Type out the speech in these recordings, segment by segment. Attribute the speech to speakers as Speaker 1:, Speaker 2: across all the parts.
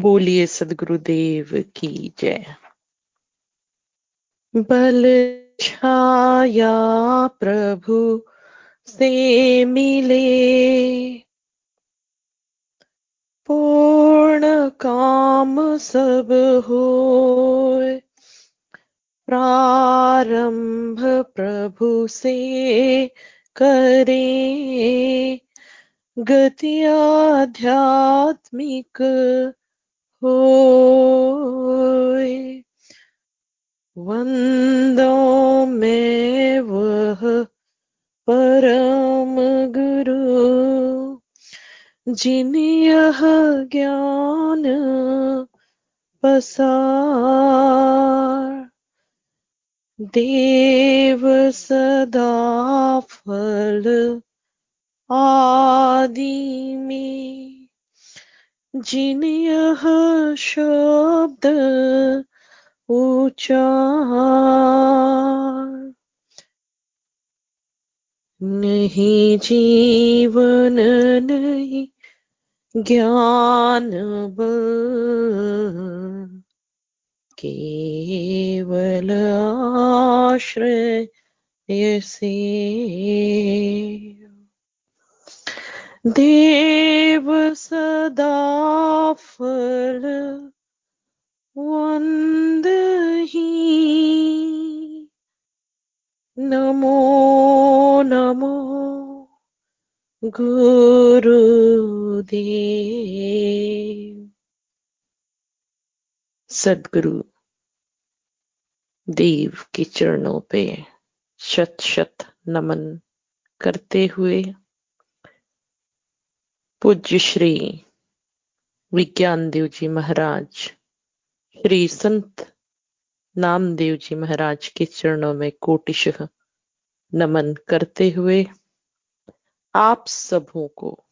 Speaker 1: बोलिए सदगुरुदेव की जय। बल छाया प्रभु से मिले। पूर्ण काम सब हो प्रारंभ प्रभु से करे। गति आध्यात्मिक हो वंदों में वह परम गुरु, जिन यह ज्ञान पसार। देव सदा फल आदि में जिन यह शब्द ऊँचा। नहीं जीवन नहीं ज्ञान बल केवल आश्रय से। देव सदा फल वंद ही। नमो नमो गुरुदेव सदगुरु देव के चरणों पे शत शत नमन करते हुए पूज्य श्री विज्ञान देव जी महाराज, श्री संत नामदेव जी महाराज के चरणों में कोटिश नमन करते हुए आप सबों को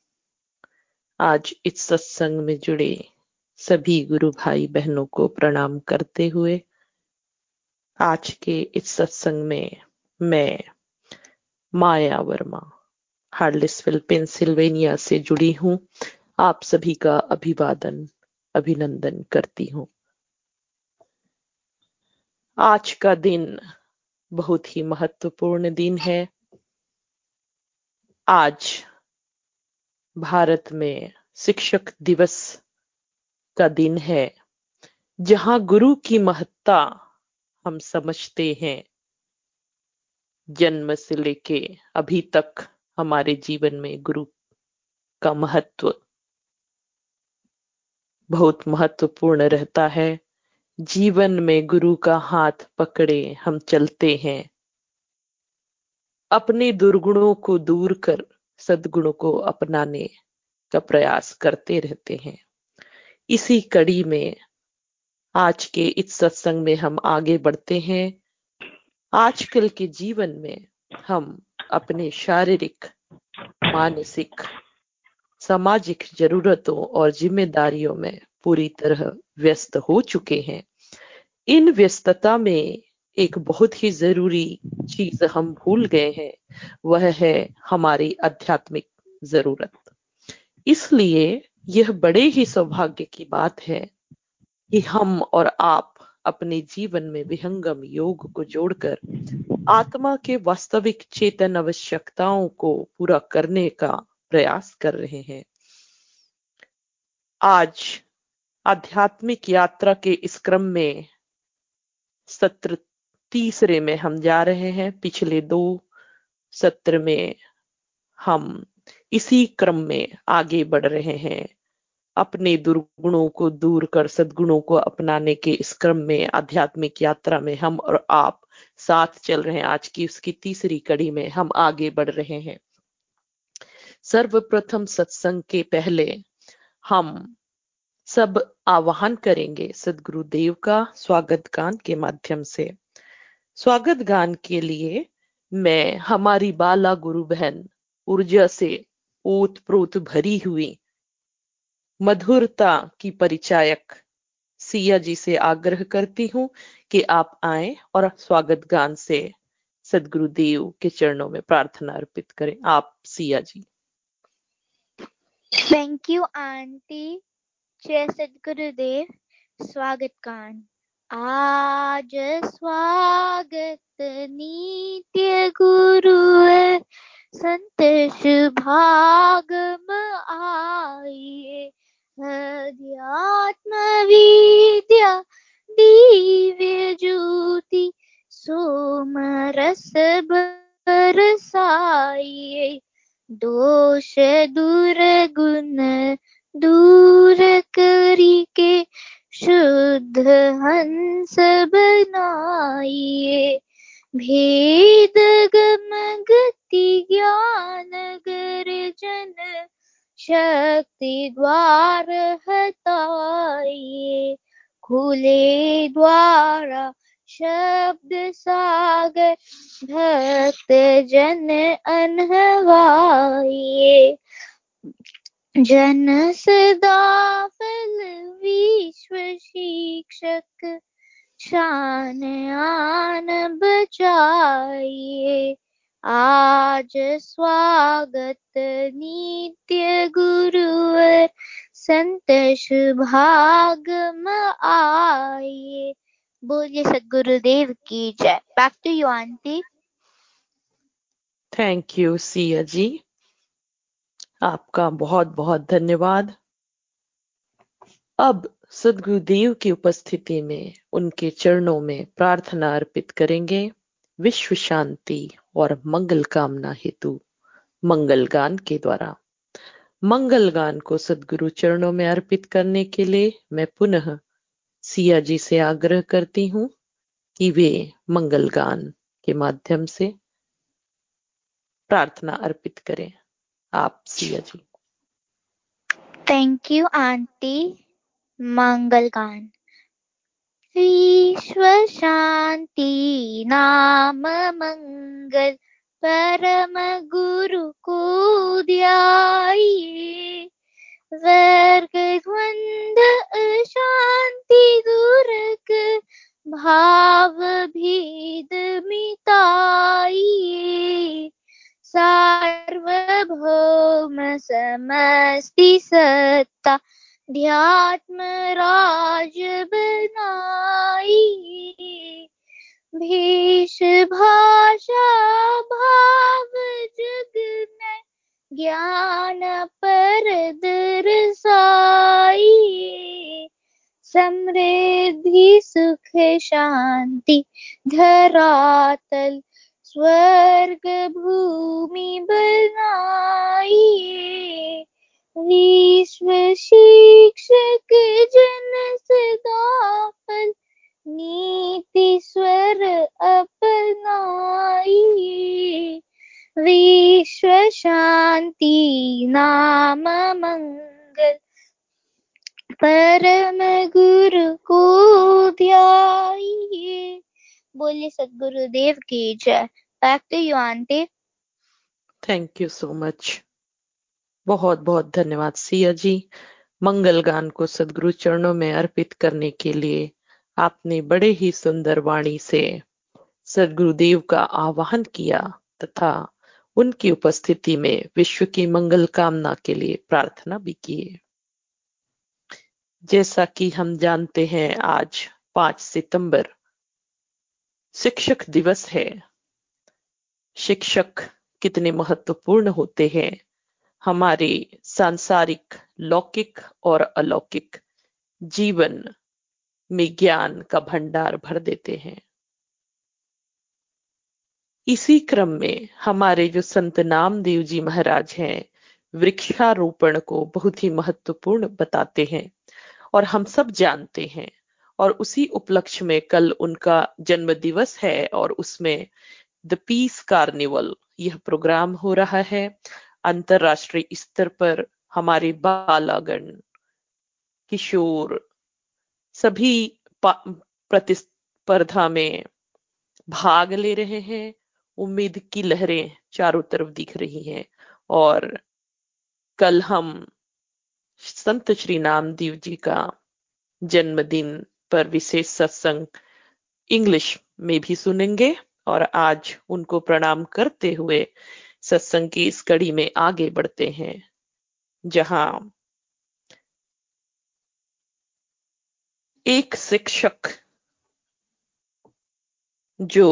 Speaker 1: आज इस सत्संग में जुड़े सभी गुरु भाई बहनों को प्रणाम करते हुए आज के इस सत्संग में मैं माया वर्मा हार्लिसविल पेंसिल्वेनिया से जुड़ी हूँ। आप सभी का अभिवादन, अभिनंदन करती हूँ। आज का दिन बहुत ही महत्वपूर्ण दिन है। आज भारत में शिक्षक दिवस का दिन है, जहाँ गुरु की महत्ता हम समझते हैं। जन्म से लेके अभी तक हमारे जीवन में गुरु का महत्व बहुत महत्वपूर्ण रहता है। जीवन में गुरु का हाथ पकड़े हम चलते हैं। अपने दुर्गुणों को दूर कर सदगुणों को अपनाने का प्रयास करते रहते हैं। इसी कड़ी में आज के इस सत्संग में हम आगे बढ़ते हैं। आजकल के जीवन में हम अपने शारीरिक, मानसिक, सामाजिक जरूरतों और जिम्मेदारियों में पूरी तरह व्यस्त हो चुके हैं। इन व्यस्तता में एक बहुत ही ज़रूरी चीज़ हम भूल गए हैं, वह है हमारी आध्यात्मिक ज़रूरत। इसलिए यह बड़े ही सौभाग्य की बात है कि हम और आप अपने जीवन में विहंगम योग को जोड़कर आत्मा के वास्तविक चेतन आवश्यकताओं को पूरा करने का प्रयास कर रहे हैं। आज आध्यात्मिक यात्रा के इस क्रम में सत्र तीसरे में हम जा रहे हैं। पिछले दो सत्र में हम इसी क्रम में आगे बढ़ रहे हैं। अपने दुर्गुणों को दूर कर, सदगुणों को अपनाने के इस क्रम में, आध्यात्मिक यात्रा में हम और आप साथ चल रहे हैं। आज की उसकी तीसरी कड़ी में हम आगे बढ़ रहे हैं। सर्वप्रथम सत्संग के पहले हम सब आवाहन करेंगे सदगुरु देव का स्वागत गान के माध्यम से। स्वागत गान के लिए मैं, हमारी बाला गुरु बहन ऊर्जा से ओत प्रोत भरी हुई मधुरता की परिचायक। सिया जी से आग्रह करती हूँ कि आप आए और स्वागत गान से सदगुरु देव के चरणों में प्रार्थना अर्पित करें। आप, Siya ji.
Speaker 2: Thank you aunty जय सदगुरुदेव। स्वागत गान। आज स्वागत नित्य गुरु संत शुभागम आइए। अध्यात्म विद्या दिव्य ज्योति सोमरस बरसाइए। दोष दूर गुण दूर करी के शुद्ध हंस बनाइए। भेद गम गति ज्ञान गर्जन शक्ति द्वार हटाइए। खुले द्वारा शब्द सागर भक्त जन अनहवाइए। जन सदा फल विश्व शिक्षक शान आन बचाइए। आज स्वागत नित्य गुरुवर, संत शुभागम आइए। बोलिए सदगुरुदेव की जय। Back to you aunty
Speaker 1: thank you Siya ji आपका बहुत बहुत धन्यवाद। अब सदगुरुदेव की उपस्थिति में, उनके चरणों में प्रार्थना अर्पित करेंगे। विश्व शांति। और मंगल कामना हेतु, मंगल गान के द्वारा। मंगल गान को सदगुरु चरणों में अर्पित करने के लिए मैं पुनः सिया जी से आग्रह करती हूँ कि वे मंगल गान के माध्यम से प्रार्थना अर्पित करें। आप Siya ji.
Speaker 2: Thank you aunty मंगल गान। विश्व शांति नाम मंगल परम गुरु को ध्याइए वर्ग द्वंद दूरक भाव भेद मिताइए सार्वभौम समस्ति सत्ता ध्यात्म राज बनाइए भेष भाषा भाव जग में ज्ञान पर दरसाइए समृद्धि, सुख, शांति, धरातल, स्वर्ग, भूमि बनाइए विश्व शिक्षक जन सदाफल, नीति स्वर अपनाइए। विश्व शांति नाम मंगल, परम गुरु को ध्याइए। बोलिए सदगुरुदेव की जय। Back to you, aunty.
Speaker 1: Thank you so much बहुत बहुत धन्यवाद सिया जी। मंगल गान को सदगुरु चरणों में अर्पित करने के लिए आपने बड़े ही सुंदर वाणी से सदगुरुदेव का आवाहन किया तथा उनकी उपस्थिति में विश्व की मंगल कामना के लिए प्रार्थना भी किए जैसा कि हम जानते हैं, आज पाँच सितंबर शिक्षक दिवस है। शिक्षक कितने महत्वपूर्ण होते हैं? हमारे सांसारिक, लौकिक और अलौकिक जीवन में ज्ञान का भंडार भर देते हैं। इसी क्रम में हमारे जो संत नामदेव जी महाराज हैं, वृक्षारोपण को बहुत ही महत्वपूर्ण बताते हैं और हम सब जानते हैं और उसी उपलक्ष्य में कल उनका जन्म दिवस है और उसमें द पीस कार्निवल यह प्रोग्राम हो रहा है। अंतरराष्ट्रीय स्तर पर हमारे बालागण, किशोर, सभी प्रतिस्पर्धा में भाग ले रहे हैं। उम्मीद की लहरें चारों तरफ़ दिख रही हैं और कल हम संत श्री नामदेव जी का जन्मदिन पर विशेष सत्संग इंग्लिश में भी सुनेंगे और आज उनको प्रणाम करते हुए सत्संग की इस कड़ी में आगे बढ़ते हैं। जहाँ एक शिक्षक जो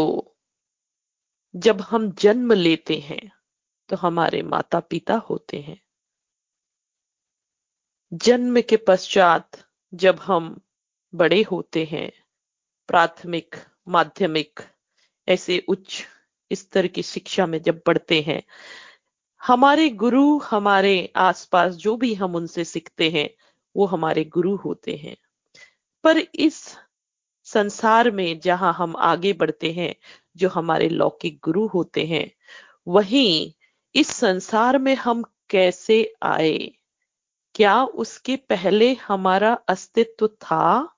Speaker 1: जब हम जन्म लेते हैं तो हमारे माता पिता होते हैं। जन्म के पश्चात जब हम बड़े होते हैं, प्राथमिक, माध्यमिक, ऐसे उच्च स्तर की शिक्षा में जब बढ़ते हैं, हमारे गुरु हमारे आसपास जो भी हम उनसे सीखते हैं, वो हमारे गुरु होते हैं। पर इस संसार में जहाँ हम आगे बढ़ते हैं, जो हमारे लौकिक गुरु होते हैं, वहीं इस संसार में हम कैसे आए? क्या उसके पहले हमारा अस्तित्व था?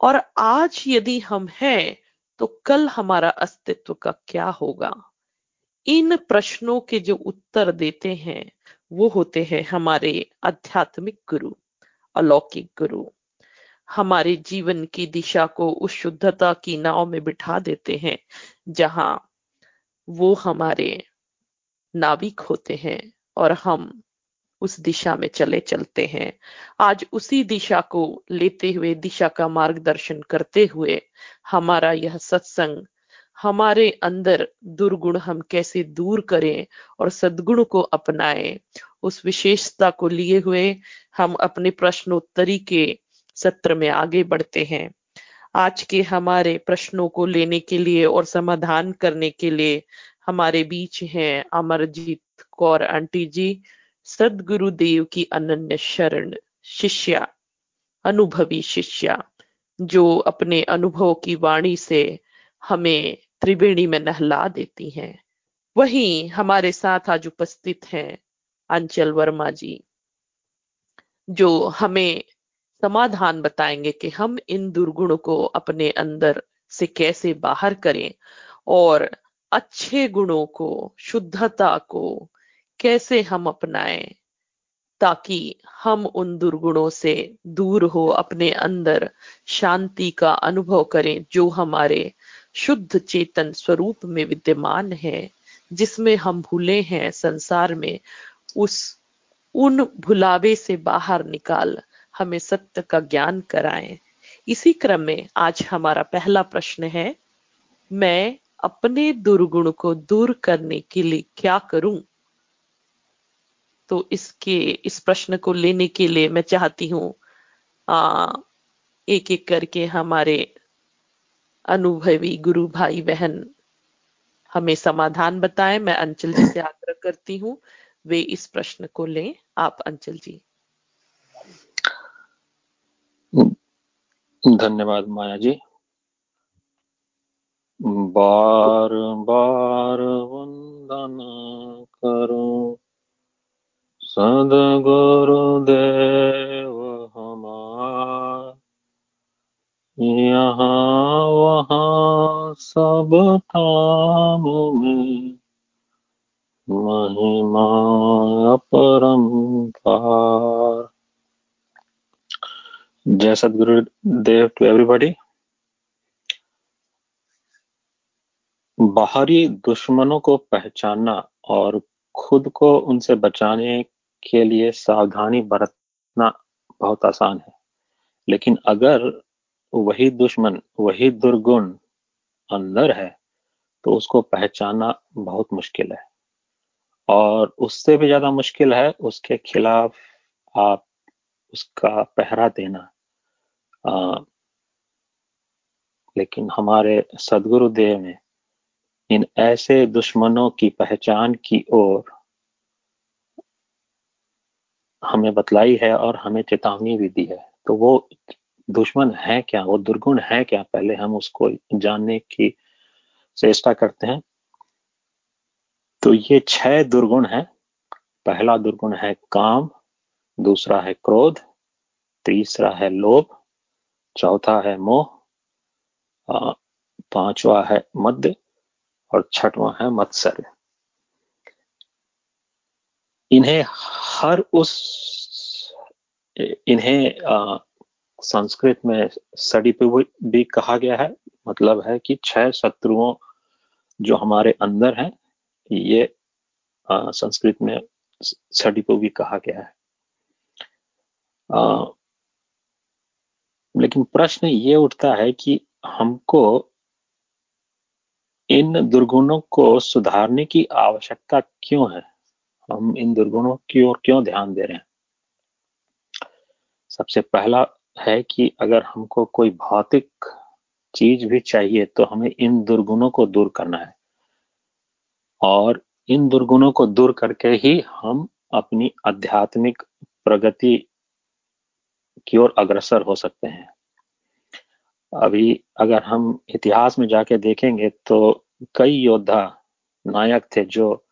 Speaker 1: और आज यदि हम हैं तो कल हमारा अस्तित्व का क्या होगा? इन प्रश्नों के जो उत्तर देते हैं, वो होते हैं हमारे आध्यात्मिक गुरु, अलौकिक गुरु। हमारे जीवन की दिशा को उस शुद्धता की नाव में बिठा देते हैं, जहाँ वो हमारे नाविक होते हैं और हम उस दिशा में चले चलते हैं। आज उसी दिशा को लेते हुए, दिशा का मार्गदर्शन करते हुए हमारा यह सत्संग, हमारे अंदर दुर्गुण हम कैसे दूर करें और सद्गुण को अपनाएँ, उस विशेषता को लिए हुए हम अपने प्रश्नोत्तरी के सत्र में आगे बढ़ते हैं। आज के हमारे प्रश्नों को लेने के लिए और समाधान करने के लिए हमारे बीच हैं अमरजीत कौर आंटी जी। सदगुरु देव की अनन्य शरण, शिष्या, अनुभवी शिष्या, जो अपने अनुभव की वाणी से हमें त्रिवेणी में नहला देती हैं। वहीं हमारे साथ आज उपस्थित हैं अंचल वर्मा जी, जो हमें समाधान बताएँगे कि हम इन दुर्गुणों को अपने अंदर से कैसे बाहर करें और अच्छे गुणों को, शुद्धता को कैसे हम अपनाएँ ताकि हम उन दुर्गुणों से दूर हो, अपने अंदर शांति का अनुभव करें जो हमारे शुद्ध चेतन स्वरूप में विद्यमान है, जिसमें हम भूले हैं संसार में। उस, उन भुलावे से बाहर निकाल हमें सत्य का ज्ञान कराएँ। इसी क्रम में आज हमारा पहला प्रश्न है, मैं अपने दुर्गुण को दूर करने के लिए क्या करूँ? तो इसके, इस प्रश्न को लेने के लिए मैं चाहती हूँ एक एक करके हमारे अनुभवी गुरु भाई बहन हमें समाधान बताएँ। मैं अंचल जी से आग्रह करती हूँ, वे इस प्रश्न को लें। आप अंचल जी।
Speaker 3: धन्यवाद माया जी। बार बार वंदन करो सदगुरुदेव हमार। यहाँ वहाँ सब काम में महिमा अपरंपार जय सदगुरु देव टू एवरीबॉडी बाहरी दुश्मनों को पहचानना और खुद को उनसे बचाने के लिए सावधानी बरतना बहुत आसान है। लेकिन अगर वही दुश्मन वही दुर्गुण अंदर है तो उसको पहचानना बहुत मुश्किल है। और उससे भी ज़्यादा मुश्किल है उसके खिलाफ आप उसका पहरा देना। आ, लेकिन हमारे सदगुरुदेव ने इन ऐसे दुश्मनों की पहचान की ओर हमें बतलाई है और हमें चेतावनी भी दी है। तो वो दुश्मन है क्या? वो दुर्गुण है क्या? पहले हम उसको जानने की चेष्टा करते हैं। तो ये छह दुर्गुण है। पहला दुर्गुण है काम, दूसरा है क्रोध, तीसरा है लोभ, चौथा है मोह पांचवा है मध्य और छठवां है मत्सर्य। इन्हें हर उस इन्हें संस्कृत में सड़ी पे भी कहा गया है। मतलब है कि छह शत्रुओं जो हमारे अंदर हैं ये संस्कृत में सड़ीपु भी कहा गया है। आ, लेकिन प्रश्न ये उठता है कि हमको इन दुर्गुणों को सुधारने की आवश्यकता क्यों है? हम इन दुर्गुणों की ओर क्यों ध्यान दे रहे हैं? सबसे पहला है कि अगर हमको कोई भौतिक चीज़ भी चाहिए तो हमें इन दुर्गुणों को दूर करना है। और इन दुर्गुणों को दूर करके ही हम अपनी आध्यात्मिक प्रगति की ओर अग्रसर हो सकते हैं। अभी अगर हम इतिहास में जाके देखेंगे तो कई योद्धा, नायक थे जो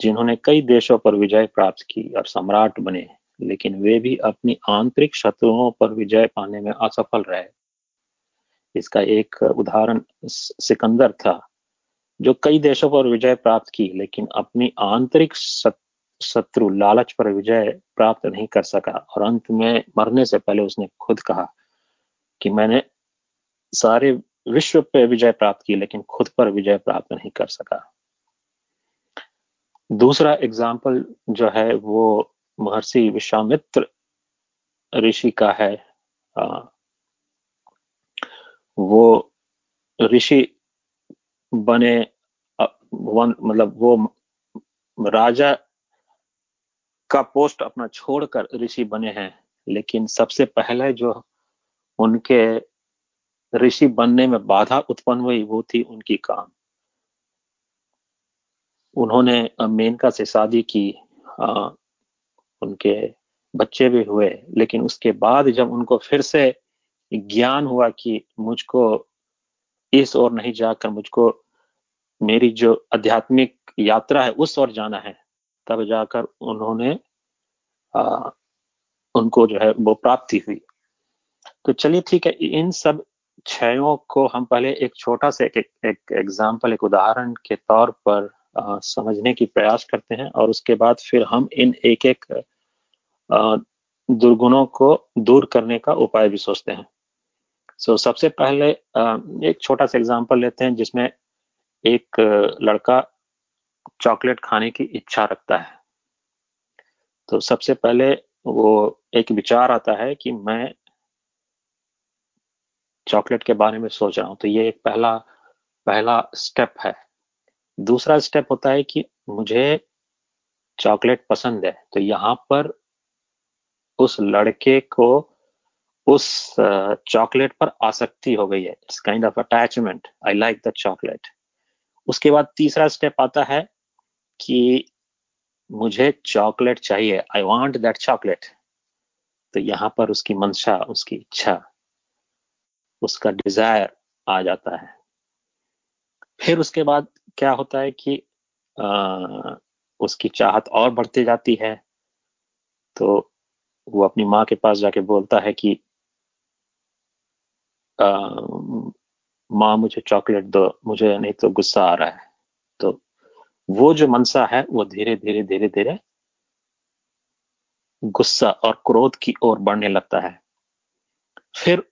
Speaker 3: जिन्होंने कई देशों पर विजय प्राप्त की और सम्राट बने, लेकिन वे भी अपनी आंतरिक शत्रुओं पर विजय पाने में असफल रहे। इसका एक उदाहरण सिकंदर था, जो कई देशों पर विजय प्राप्त की, लेकिन अपनी आंतरिक शत्रु लालच पर विजय प्राप्त नहीं कर सका। और अंत में मरने से पहले उसने खुद कहा कि मैंने सारे विश्व पर विजय प्राप्त की, लेकिन खुद पर विजय प्राप्त नहीं कर सका। दूसरा एग्ज़ाम्पल जो है वो महर्षि विश्वामित्र ऋषि का है। आ, वो ऋषि बने वन मतलब वो राजा का पोस्ट अपना छोड़कर ऋषि बने हैं लेकिन सबसे पहले जो उनके ऋषि बनने में बाधा उत्पन्न हुई वो थी उनकी काम। उन्होंने मेनका से शादी की आ, उनके बच्चे भी हुए लेकिन उसके बाद जब उनको फिर से ज्ञान हुआ कि मुझको इस ओर नहीं जाकर मुझको मेरी जो आध्यात्मिक यात्रा है उस ओर जाना है तब जाकर उन्होंने आ, उनको जो है वो प्राप्ति हुई। तो चलिए ठीक है इन सब क्षयों को हम पहले एक छोटा सा एक, एक एग्ज़ाम्पल एक उदाहरण के तौर पर समझने की प्रयास करते हैं और उसके बाद फिर हम इन एक एक दुर्गुणों को दूर करने का उपाय भी सोचते हैं। सो so, सबसे पहले एक छोटा सा एग्ज़ाम्पल लेते हैं जिसमें एक लड़का चॉकलेट खाने की इच्छा रखता है। तो सबसे पहले वो एक विचार आता है कि मैं चॉकलेट के बारे में सोच रहा हूँ। तो ये एक पहला पहला स्टेप है। दूसरा स्टेप होता है कि मुझे चॉकलेट पसंद है तो यहाँ पर उस लड़के को उस चॉकलेट पर आसक्ति हो गई है it's kind of attachment I like the chocolate उसके बाद तीसरा स्टेप आता है कि मुझे चॉकलेट चाहिए आई वॉन्ट दैट चॉकलेट तो यहाँ पर उसकी मंशा, उसकी इच्छा, उसका डिज़ायर आ जाता है। फिर उसके बाद क्या होता है कि आ, उसकी चाहत और बढ़ती जाती है। तो वो अपनी माँ के पास जाके बोलता है कि माँ मुझे चॉकलेट दो मुझे नहीं तो गुस्सा आ रहा है। तो वो जो मनसा है वो धीरे धीरे धीरे धीरे गुस्सा और क्रोध की ओर बढ़ने लगता है। फिर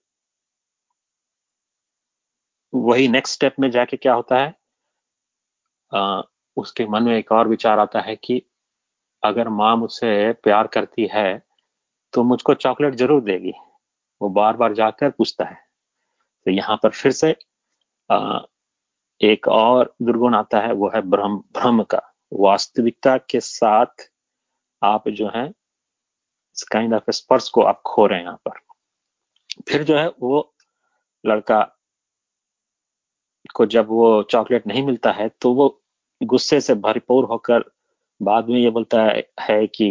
Speaker 3: वही नेक्स्ट स्टेप में जाके क्या होता है? आ, उसके मन में एक और विचार आता है कि अगर माँ मुझसे प्यार करती है तो मुझको चॉकलेट ज़रूर देगी। वो बार बार जाकर पूछता है। तो यहाँ पर फिर से आ, एक और दुर्गुण आता है वो है ब्रह्म भ्रम का। वास्तविकता के साथ आप जो है काइंड ऑफ़ स्पर्श को आप खो रहे हैं यहाँ पर। फिर जो है वो लड़का को जब वो चॉकलेट नहीं मिलता है तो वो गुस्से से भरपूर होकर बाद में ये बोलता है कि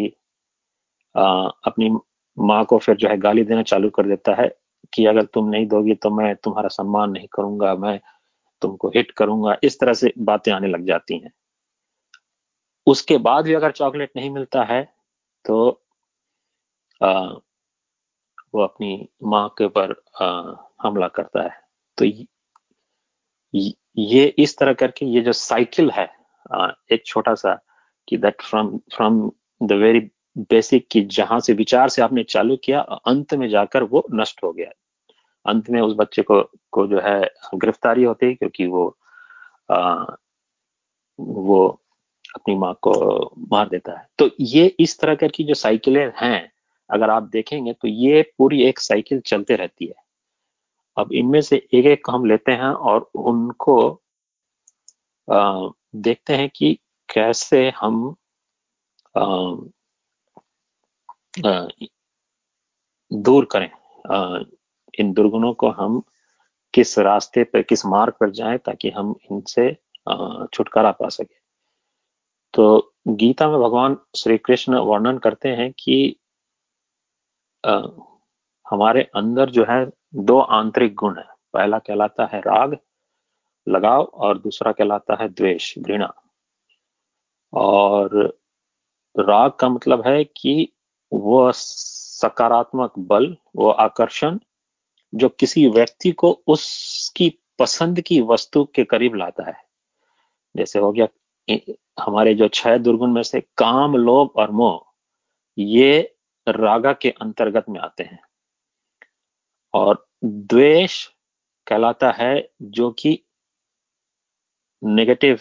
Speaker 3: आ, अपनी माँ को फिर जो है गाली देना चालू कर देता है कि अगर तुम नहीं दोगी तो मैं तुम्हारा सम्मान नहीं करूँगा मैं तुमको हिट करूँगा। इस तरह से बातें आने लग जाती हैं। उसके बाद भी अगर चॉकलेट नहीं मिलता है तो आ, वो अपनी माँ के ऊपर हमला करता है। तो ये इस तरह करके ये जो साइकिल है एक छोटा सा कि that from from the very basic की जहाँ से विचार से आपने चालू किया अंत में जाकर वो नष्ट हो गया। अंत में उस बच्चे को को जो है गिरफ्तारी होती है क्योंकि वो आ, वो अपनी माँ को मार देता है। तो ये इस तरह की जो साइकिलें हैं अगर आप देखेंगे तो ये पूरी एक साइकिल चलते रहती है। अब इनमें से एक एक हम लेते हैं और उनको आ, देखते हैं कि कैसे हम आ, आ, दूर करें। आ, इन दुर्गुणों को हम किस रास्ते पर किस मार्ग पर जाएँ ताकि हम इनसे छुटकारा पा सके। तो गीता में भगवान श्री कृष्ण वर्णन करते हैं कि आ, हमारे अंदर जो है दो आंतरिक गुण है। पहला कहलाता है राग, लगाव, और दूसरा कहलाता है द्वेष, घृणा। और राग का मतलब है कि वह सकारात्मक बल, वो आकर्षण जो किसी व्यक्ति को उसकी पसंद की वस्तु के करीब लाता है। जैसे हो गया हमारे जो छह दुर्गुण में से काम, लोभ और मोह, ये रागा के अंतर्गत में आते हैं। और द्वेष कहलाता है जो कि नेगेटिव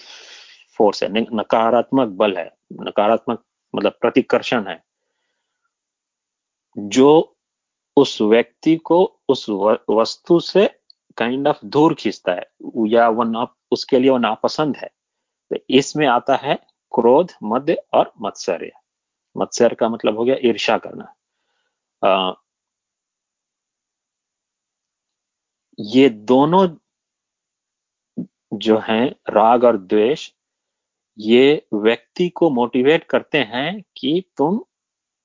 Speaker 3: फोर्स है नकारात्मक बल है, नकारात्मक मतलब प्रतिकर्षण है, जो उस व्यक्ति को उस वस्तु से काइंड ऑफ़ दूर खींचता है, या वो ना, उसके लिए वो नापसंद है। तो इसमें आता है क्रोध मध्य और मत्सर्य। मत्सर का मतलब हो गया ईर्षा करना आ, ये दोनों जो हैं, राग और द्वेष, ये व्यक्ति को मोटिवेट करते हैं कि तुम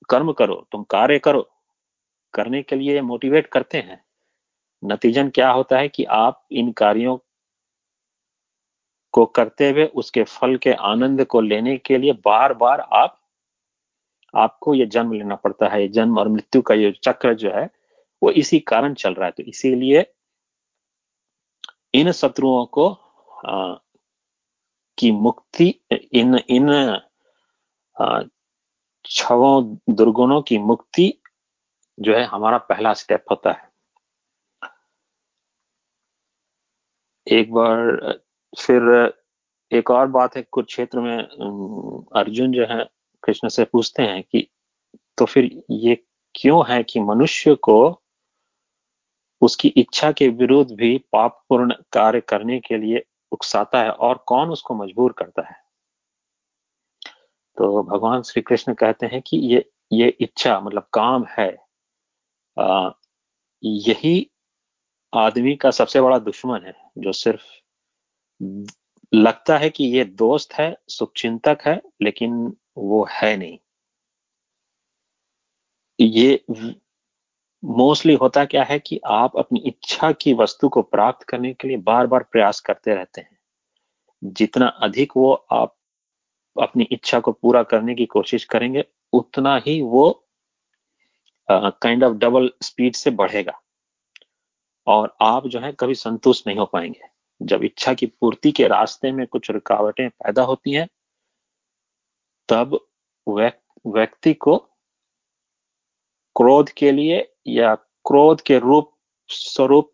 Speaker 3: कर्म करो, तुम कार्य करो। करने के लिए मोटिवेट करते हैं। नतीजन क्या होता है कि आप इन कार्यों को करते हुए उसके फल के आनंद को लेने के लिए बार बार आप, आपको ये जन्म लेना पड़ता है। जन्म और मृत्यु का ये चक्र जो है, वो इसी कारण चल रहा है। तो इसीलिए इन शत्रुओं को आ, की मुक्ति इन इन छवों दुर्गुणों की मुक्ति जो है हमारा पहला स्टेप होता है। एक बार फिर एक और बात है कुछ क्षेत्र में अर्जुन जो है कृष्ण से पूछते हैं कि तो फिर ये क्यों है कि मनुष्य को उसकी इच्छा के विरुद्ध भी पापपूर्ण कार्य करने के लिए उकसाता है और कौन उसको मजबूर करता है? तो भगवान श्री कृष्ण कहते हैं कि ये ये इच्छा मतलब काम है आ, यही आदमी का सबसे बड़ा दुश्मन है जो सिर्फ़ लगता है कि ये दोस्त है सुखचिंतक है लेकिन वो है नहीं। ये मोस्टली होता क्या है कि आप अपनी इच्छा की वस्तु को प्राप्त करने के लिए बार बार प्रयास करते रहते हैं। जितना अधिक वो आप अपनी इच्छा को पूरा करने की कोशिश करेंगे, उतना ही वो काइंड ऑफ़ डबल स्पीड से बढ़ेगा। और आप जो है कभी संतुष्ट नहीं हो पाएँगे। जब इच्छा की पूर्ति के रास्ते में कुछ रुकावटें पैदा होती हैं, तब व्यक्ति को क्रोध के लिए या क्रोध के रूप स्वरूप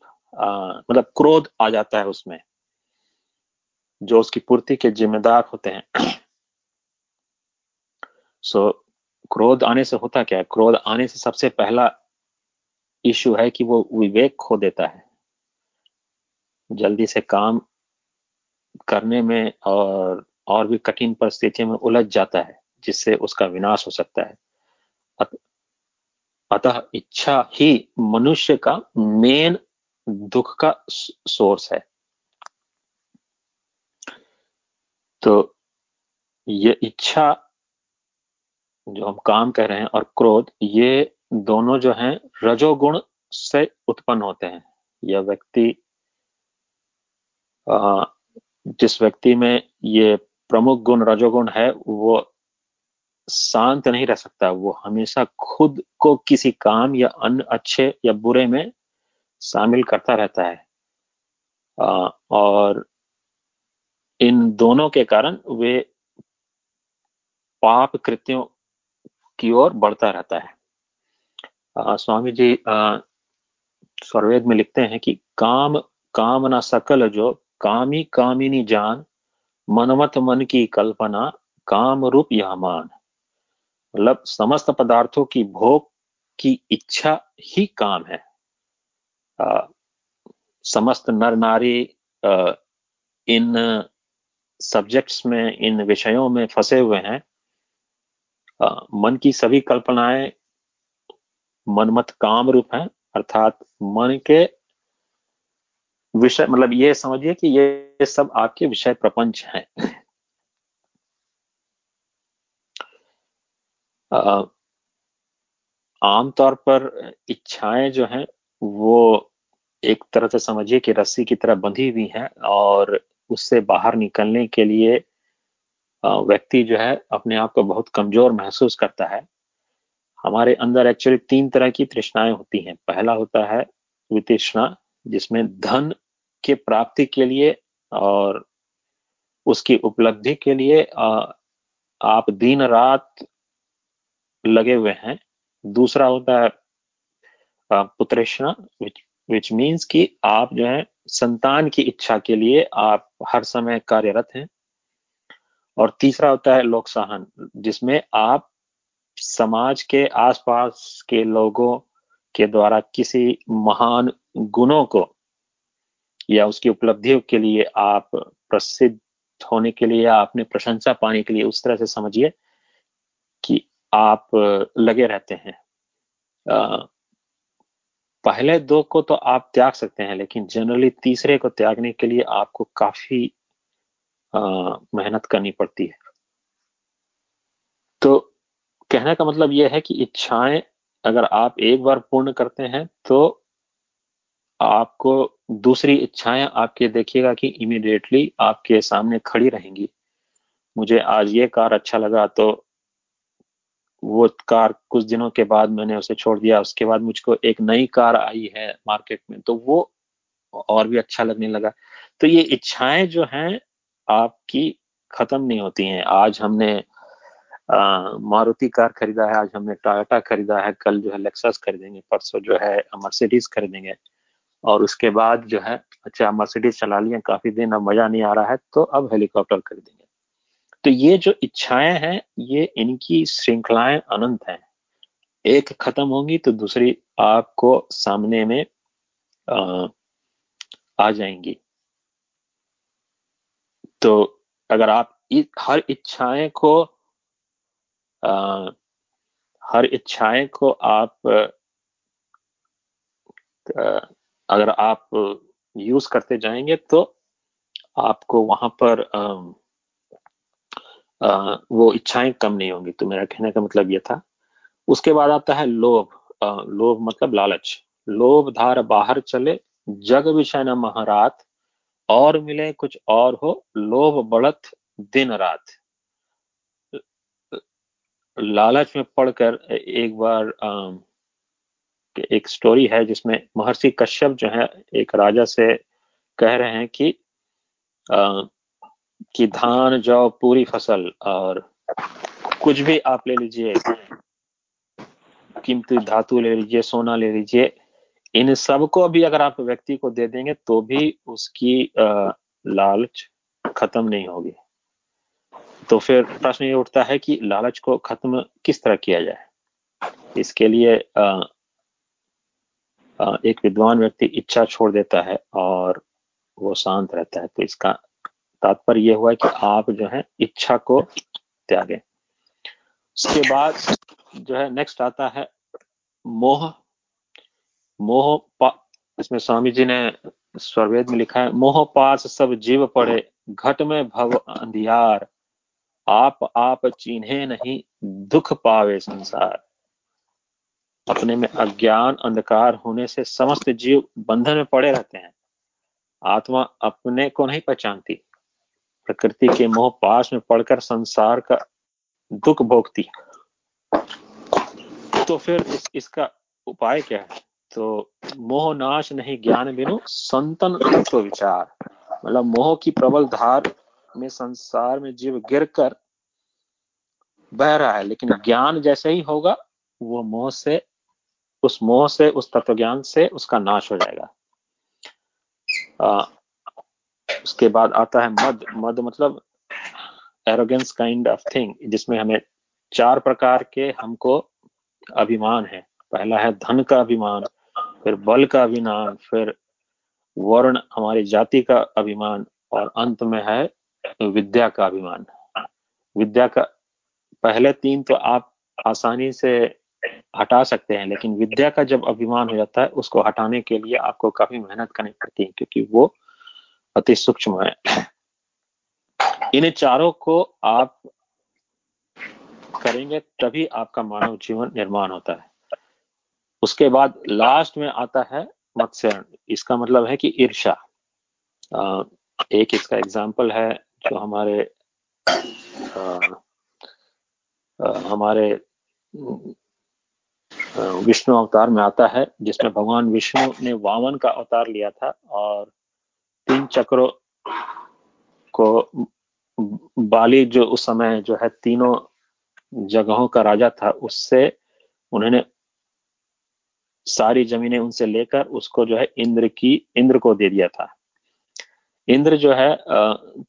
Speaker 3: मतलब क्रोध आ जाता है उसमें जो उसकी पूर्ति के जिम्मेदार होते हैं। सो so, क्रोध आने से होता क्या है? क्रोध आने से सबसे पहला इशू है कि वो विवेक खो देता है। जल्दी से काम करने में और और भी कठिन परिस्थितियों में उलझ जाता है जिससे उसका विनाश हो सकता है। अतः इच्छा ही मनुष्य का मेन दुख का सोर्स है। तो ये इच्छा जो हम काम कह रहे हैं और क्रोध, ये दोनों जो हैं रजोगुण से उत्पन्न होते हैं। यह व्यक्ति जिस व्यक्ति में ये प्रमुख गुण रजोगुण है, वो शांत नहीं रह सकता। वो हमेशा खुद को किसी काम या अन्य अच्छे या बुरे में शामिल करता रहता है। आ, और इन दोनों के कारण वे पाप कृत्यों की ओर बढ़ता रहता है। आ, स्वामी जी स्वर्वेद में लिखते हैं कि काम कामना सकल जो कामी कामिनी जान मनमत मन की कल्पना काम रूप यह मान मतलब समस्त पदार्थों की भोग की इच्छा ही काम है। आ, समस्त नर नारी इन सब्जेक्ट्स में इन विषयों में फंसे हुए हैं। आ, मन की सभी कल्पनाएँ मनमत काम रूप हैं अर्थात मन के विषय मतलब ये समझिए कि ये सब आपके विषय प्रपंच हैं। आमतौर पर इच्छाएँ जो हैं, वो एक तरह से समझिए कि रस्सी की तरह बंधी हुई हैं और उससे बाहर निकलने के लिए व्यक्ति जो है अपने आप को बहुत कमज़ोर महसूस करता है। हमारे अंदर एक्चुअली तीन तरह की तृष्णाएँ होती हैं। पहला होता है वितृष्णा, जिसमें धन के प्राप्ति के लिए और उसकी उपलब्धि के लिए आप दिन रात लगे हुए हैं। दूसरा होता है पुत्रेष्णा विच विच मीन्स कि आप जो है, संतान की इच्छा के लिए आप हर समय कार्यरत हैं। और तीसरा होता है लोक सहन, जिसमें आप समाज के आसपास के लोगों के द्वारा किसी महान गुणों को या उसकी उपलब्धियों के लिए आप प्रसिद्ध होने के लिए या अपने प्रशंसा पाने के लिए उस तरह से समझिए। आप लगे रहते हैं। पहले दो को तो आप त्याग सकते हैं, लेकिन जनरली तीसरे को त्यागने के लिए आपको काफ़ी मेहनत करनी पड़ती है। तो कहने का मतलब यह है कि इच्छाएँ अगर आप एक बार पूर्ण करते हैं तो आपको दूसरी इच्छाएँ आपके देखिएगा कि इमीडिएटली आपके सामने खड़ी रहेंगी। मुझे आज ये कार अच्छा लगा तो वो कार कुछ दिनों के बाद मैंने उसे छोड़ दिया। उसके बाद मुझको एक नई कार आई है मार्केट में तो वो और भी अच्छा लगने लगा। तो ये इच्छाएँ जो हैं, आपकी खत्म नहीं होती हैं। आज हमने मारुति कार खरीदा है, आज हमने टोयोटा खरीदा है, कल जो है लेक्सस खरीदेंगे, परसों जो है मर्सिडीज खरीदेंगे। और उसके बाद जो है अच्छा मर्सिडीज चला लिया काफ़ी दिन, अब मज़ा नहीं आ रहा है तो अब हेलीकॉप्टर खरीदेंगे। तो ये जो इच्छाएँ हैं ये इनकी श्रृंखलाएँ अनंत हैं। एक खत्म होंगी तो दूसरी आपको सामने में आ, आ जाएँगी। तो अगर आप हर इच्छाएँ को आ, हर इच्छाएँ को आप अगर आप यूज़ करते जाएँगे तो आपको वहाँ पर आ, वो इच्छाएँ कम नहीं होंगी। तो मेरा कहने का मतलब ये था। उसके बाद आता है लोभ। लोभ मतलब लालच। लोभ धार बाहर चले, जग विषय न महारात। और मिले कुछ और हो, लोभ बढ़त दिन रात। लालच में पढ़कर एक बार एक स्टोरी है जिसमें महर्षि कश्यप जो है, एक राजा से कह रहे हैं कि कि धान, जौ, पूरी फ़सल और कुछ भी आप ले लीजिए, कीमती धातु ले लीजिए, सोना ले लीजिए, इन सबको भी अगर आप व्यक्ति को दे देंगे तो भी उसकी लालच खत्म नहीं होगी। तो फिर प्रश्न ये उठता है कि लालच को खत्म किस तरह किया जाए? इसके लिए एक विद्वान व्यक्ति इच्छा छोड़ देता है और वो शांत रहता है तो इसका तात्पर्य यह हुआ कि आप जो है इच्छा को त्यागें। उसके बाद जो है नेक्स्ट आता है मोह। मोह इसमें स्वामी जी ने स्वरवेद में लिखा है, मोह पास सब जीव पड़े, घट में भव अंधियार। आप आप चिन्हे नहीं, दुख पावे संसार। अपने में अज्ञान अंधकार होने से समस्त जीव बंधन में पड़े रहते हैं। आत्मा अपने को नहीं पहचानती। प्रकृति के मोह पास में पड़कर संसार का दुख भोगती तो फिर इस, इसका उपाय क्या है? तो मोह नाश नहीं ज्ञान बिनु संतन तत्व विचार। मतलब मोह की प्रबल धार में संसार में जीव गिर कर बह रहा है लेकिन ज्ञान जैसे ही होगा वो मोह से उस मोह से उस तत्व ज्ञान से उसका नाश हो जाएगा। उसके बाद आता है मद मद मतलब एरोगेंस काइंड ऑफ़ थिंग जिसमें हमें चार प्रकार के हमको अभिमान है। पहला है धन का अभिमान, फिर बल का अभिमान, फिर वर्ण हमारी जाति का अभिमान, और अंत में है विद्या का अभिमान। विद्या का, पहले तीन तो आप आसानी से हटा सकते हैं, लेकिन विद्या का जब अभिमान हो जाता है, उसको हटाने के लिए आपको काफ़ी मेहनत करनी पड़ती है, क्योंकि वो अति सूक्ष्म है। इन चारों को आप करेंगे तभी आपका मानव जीवन निर्माण होता है। उसके बाद लास्ट में आता है मत्स्यरण इसका मतलब है कि ईर्षा एक इसका एग्ज़ाम्पल है जो हमारे आ, आ, हमारे विष्णु अवतार में आता है जिसमें भगवान विष्णु ने वामन का अवतार लिया था और तीन चक्रों को बाली जो उस समय जो है तीनों जगहों का राजा था, उससे उन्होंने सारी जमीनें उनसे लेकर उसको जो है इंद्र की, इंद्र को दे दिया था। इंद्र जो है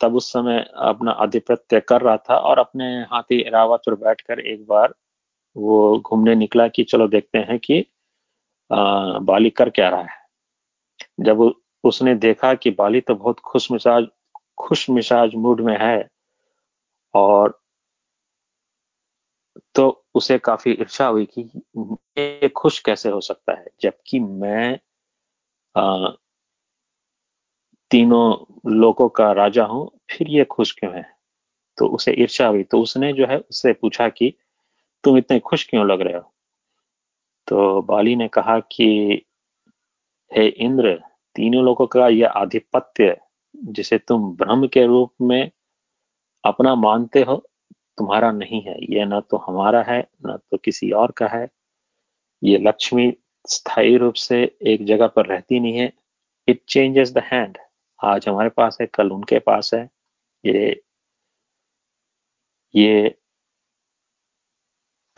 Speaker 3: तब उस समय अपना आधिपत्य कर रहा था और अपने हाथी रावत पर बैठकर एक बार वो घूमने निकला कि चलो देखते हैं कि बाली कर क्या रहा है। जब उसने देखा कि बाली तो बहुत खुश मिजाज खुश मिजाज मूड में है और तो उसे काफ़ी इच्छा हुई कि ये खुश कैसे हो सकता है? जबकि मैं आ, तीनों लोगों का राजा हूँ फिर ये खुश क्यों है? तो उसे ईर्षा हुई। तो उसने जो है उससे पूछा कि तुम इतने खुश क्यों लग रहे हो? तो बाली ने कहा कि हे इंद्र तीनों लोगों का यह आधिपत्य जिसे तुम ब्रह्म के रूप में अपना मानते हो, तुम्हारा नहीं है। यह ना तो हमारा है, ना तो किसी और का है। ये लक्ष्मी स्थायी रूप से एक जगह पर रहती नहीं है। इट चेंजेस द हैंड आज हमारे पास है, कल उनके पास है। ये ये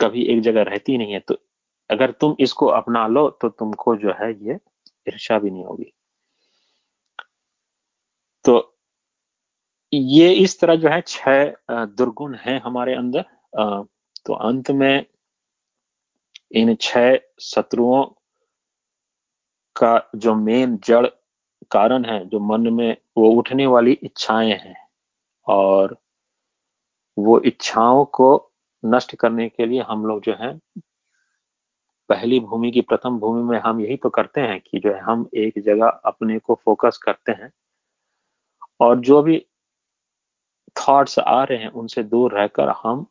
Speaker 3: कभी एक जगह रहती नहीं है। तो अगर तुम इसको अपना लो तो तुमको जो है, ये ईर्षा भी नहीं होगी। तो ये इस तरह जो है छह दुर्गुण है हमारे अंदर। तो अंत में इन छह शत्रुओं का जो मेन जड़ कारण है, जो मन में वो उठने वाली इच्छाएँ हैं और वो इच्छाओं को नष्ट करने के लिए हम लोग जो है, पहली भूमि की प्रथम भूमि में हम यही तो करते हैं कि जो है हम एक जगह अपने को फोकस करते हैं। और जो भी थॉट्स आ रहे हैं उनसे दूर रहकर हम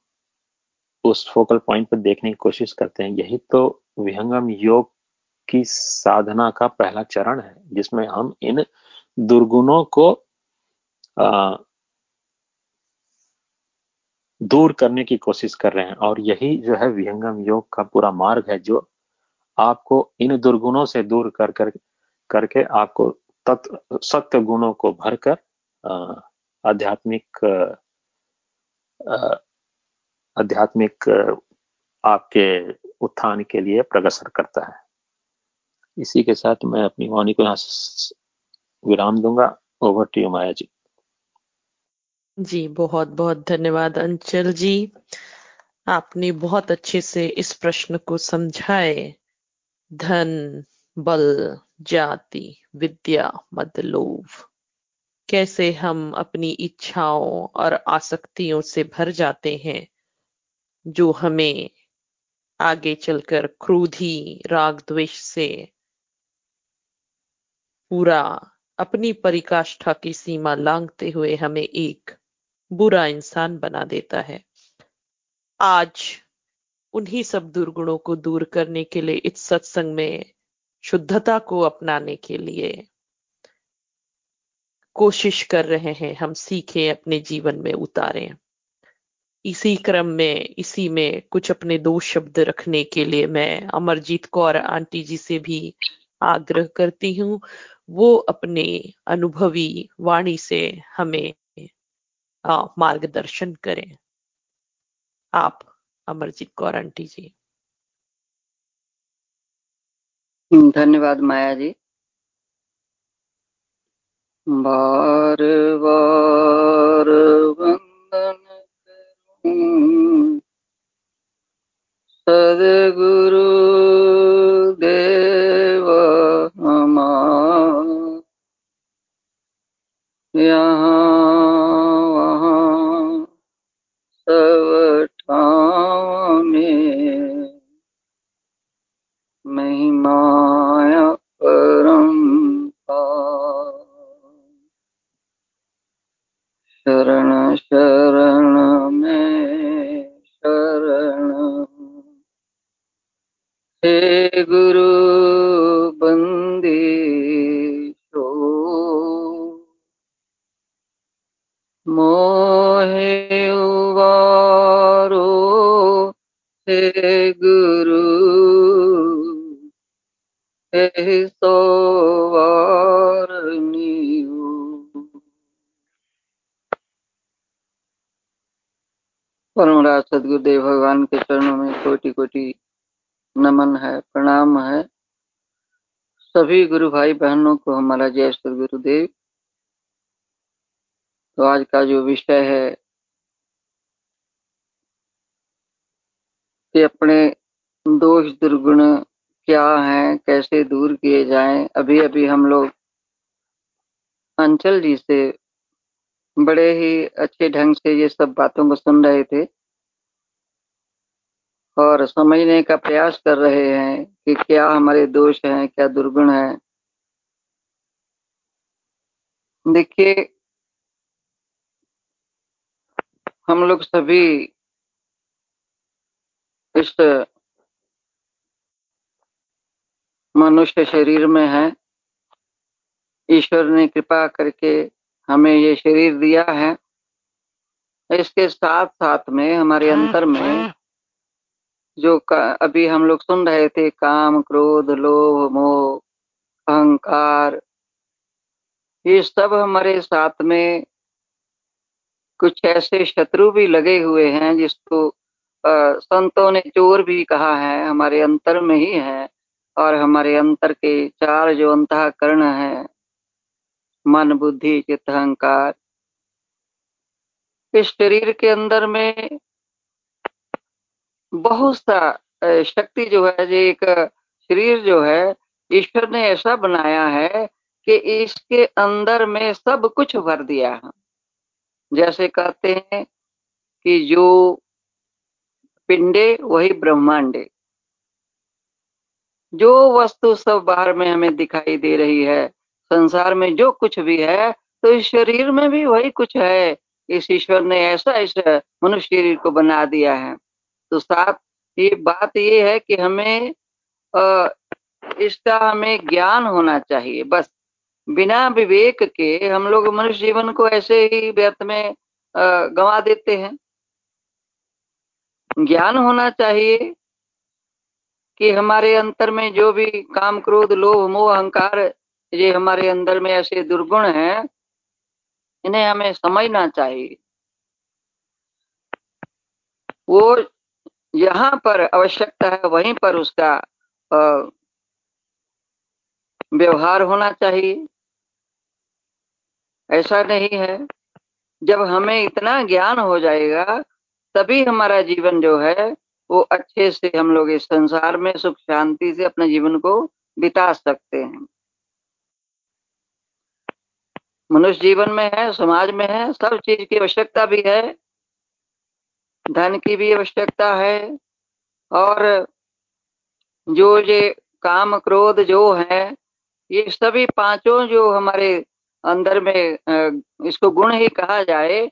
Speaker 3: उस फोकल पॉइंट पर देखने की कोशिश करते हैं। यही तो विहंगम योग की साधना का पहला चरण है जिसमें हम इन दुर्गुणों को आ, दूर करने की कोशिश कर रहे हैं। और यही जो है विहंगम योग का पूरा मार्ग है जो आपको इन दुर्गुणों से दूर कर कर करके आपको तत्व सत्य गुणों को भरकर आध्यात्मिक आध्यात्मिक आपके उत्थान के लिए प्रगसर करता है। इसी के साथ मैं अपनी वाणी को यहाँ विराम दूँगा। ओवर टू माया जी
Speaker 1: जी, बहुत बहुत धन्यवाद, अंचल जी। आपने बहुत अच्छे से इस प्रश्न को समझाए। धन, बल, जाति, विद्या मद लोभ कैसे हम अपनी इच्छाओं और आसक्तियों से भर जाते हैं, जो हमें आगे चलकर क्रोधी, राग द्वेष से पूरा अपनी परिकाष्ठा की सीमा लांघते हुए हमें एक बुरा इंसान बना देता है। आज उन्हीं सब दुर्गुणों को दूर करने के लिए इस सत्संग में शुद्धता को अपनाने के लिए कोशिश कर रहे हैं, हम सीखें अपने जीवन में उतारें। इसी क्रम में, इसी में कुछ अपने दो शब्द रखने के लिए मैं अमरजीत कौर आंटी जी से भी आग्रह करती हूँ। वो अपने अनुभवी वाणी से हमें मार्गदर्शन करें। आप, अमरजीत कौर आंटी जी।
Speaker 4: धन्यवाद माया जी। बार बार सभी गुरु भाई बहनों को हमारा जय श्री गुरुदेव तो आज का जो विषय है, कि अपने दोष दुर्गुण क्या हैं, कैसे दूर किए जाएँ अभी अभी हम लोग अंचल जी से बड़े ही अच्छे ढंग से ये सब बातों को सुन रहे थे और समझने का प्रयास कर रहे हैं। कि क्या हमारे दोष हैं क्या दुर्गुण हैं? देखिए हम लोग सभी इस मनुष्य शरीर में हैं। ईश्वर ने कृपा करके हमें ये शरीर दिया है। इसके साथ साथ में हमारे अंतर में जो अभी हम लोग सुन रहे थे, काम, क्रोध, लोभ, मोह, अहंकार, ये सब हमारे साथ में कुछ ऐसे शत्रु भी लगे हुए हैं, जिसको संतों ने चोर भी कहा है, हमारे अंतर में ही है, और हमारे अंतर के चार जो अंतकरण है, मन, बुद्धि, चित्त, अहंकार, इस शरीर के अंदर में बहुत सा शक्ति जो है, जो एक शरीर जो है, ईश्वर ने ऐसा बनाया है कि इसके अंदर में सब कुछ भर दिया है। जैसे कहते हैं कि जो पिंडे, वही ब्रह्मांडे। जो वस्तु सब बाहर में हमें दिखाई दे रही है, संसार में जो कुछ भी है तो इस शरीर में भी वही कुछ है। इस ईश्वर ने ऐसा इस मनुष्य शरीर को बना दिया है। तो साथ ये बात ये है कि हमें इसका हमें ज्ञान होना चाहिए। बस, बिना विवेक के हम लोग मनुष्य जीवन को ऐसे ही व्यर्थ में गंवा देते हैं। ज्ञान होना चाहिए कि हमारे अंतर में जो भी काम क्रोध, लोभ, मोह, अहंकार ये हमारे अंदर में ऐसे दुर्गुण हैं, इन्हें हमें समझना चाहिए। वो यहाँ पर आवश्यकता है, वहीं पर उसका व्यवहार होना चाहिए। ऐसा नहीं है। जब हमें इतना ज्ञान हो जाएगा, तभी हमारा जीवन जो है, वो अच्छे से हम लोग इस संसार में सुख शांति से अपने जीवन को बिता सकते हैं। मनुष्य जीवन में है, समाज में है, सब चीज़ की आवश्यकता भी है। धन की भी आवश्यकता है और जो ये काम क्रोध जो है, ये सभी पाँचों जो हमारे अंदर में इसको गुण ही कहा जाए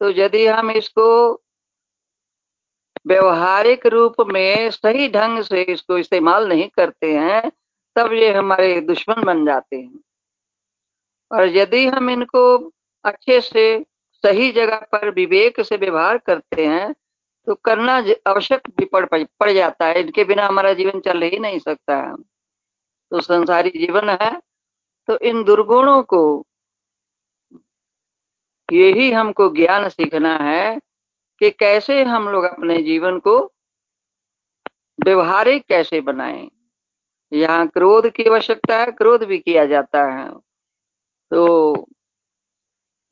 Speaker 4: तो यदि हम इसको व्यवहारिक रूप में सही ढंग से इसको इस्तेमाल नहीं करते हैं, तब ये हमारे दुश्मन बन जाते हैं। और यदि हम इनको अच्छे से सही जगह पर विवेक से व्यवहार करते हैं तो करना आवश्यक भी पड़ पड़ जाता है। इनके बिना हमारा जीवन चल ही नहीं सकता। है तो संसारी जीवन है तो इन दुर्गुणों को यही हमको ज्ञान सीखना है कि कैसे हम लोग अपने जीवन को व्यवहारिक कैसे बनाएँ। यहाँ क्रोध की आवश्यकता है, क्रोध भी किया जाता है। तो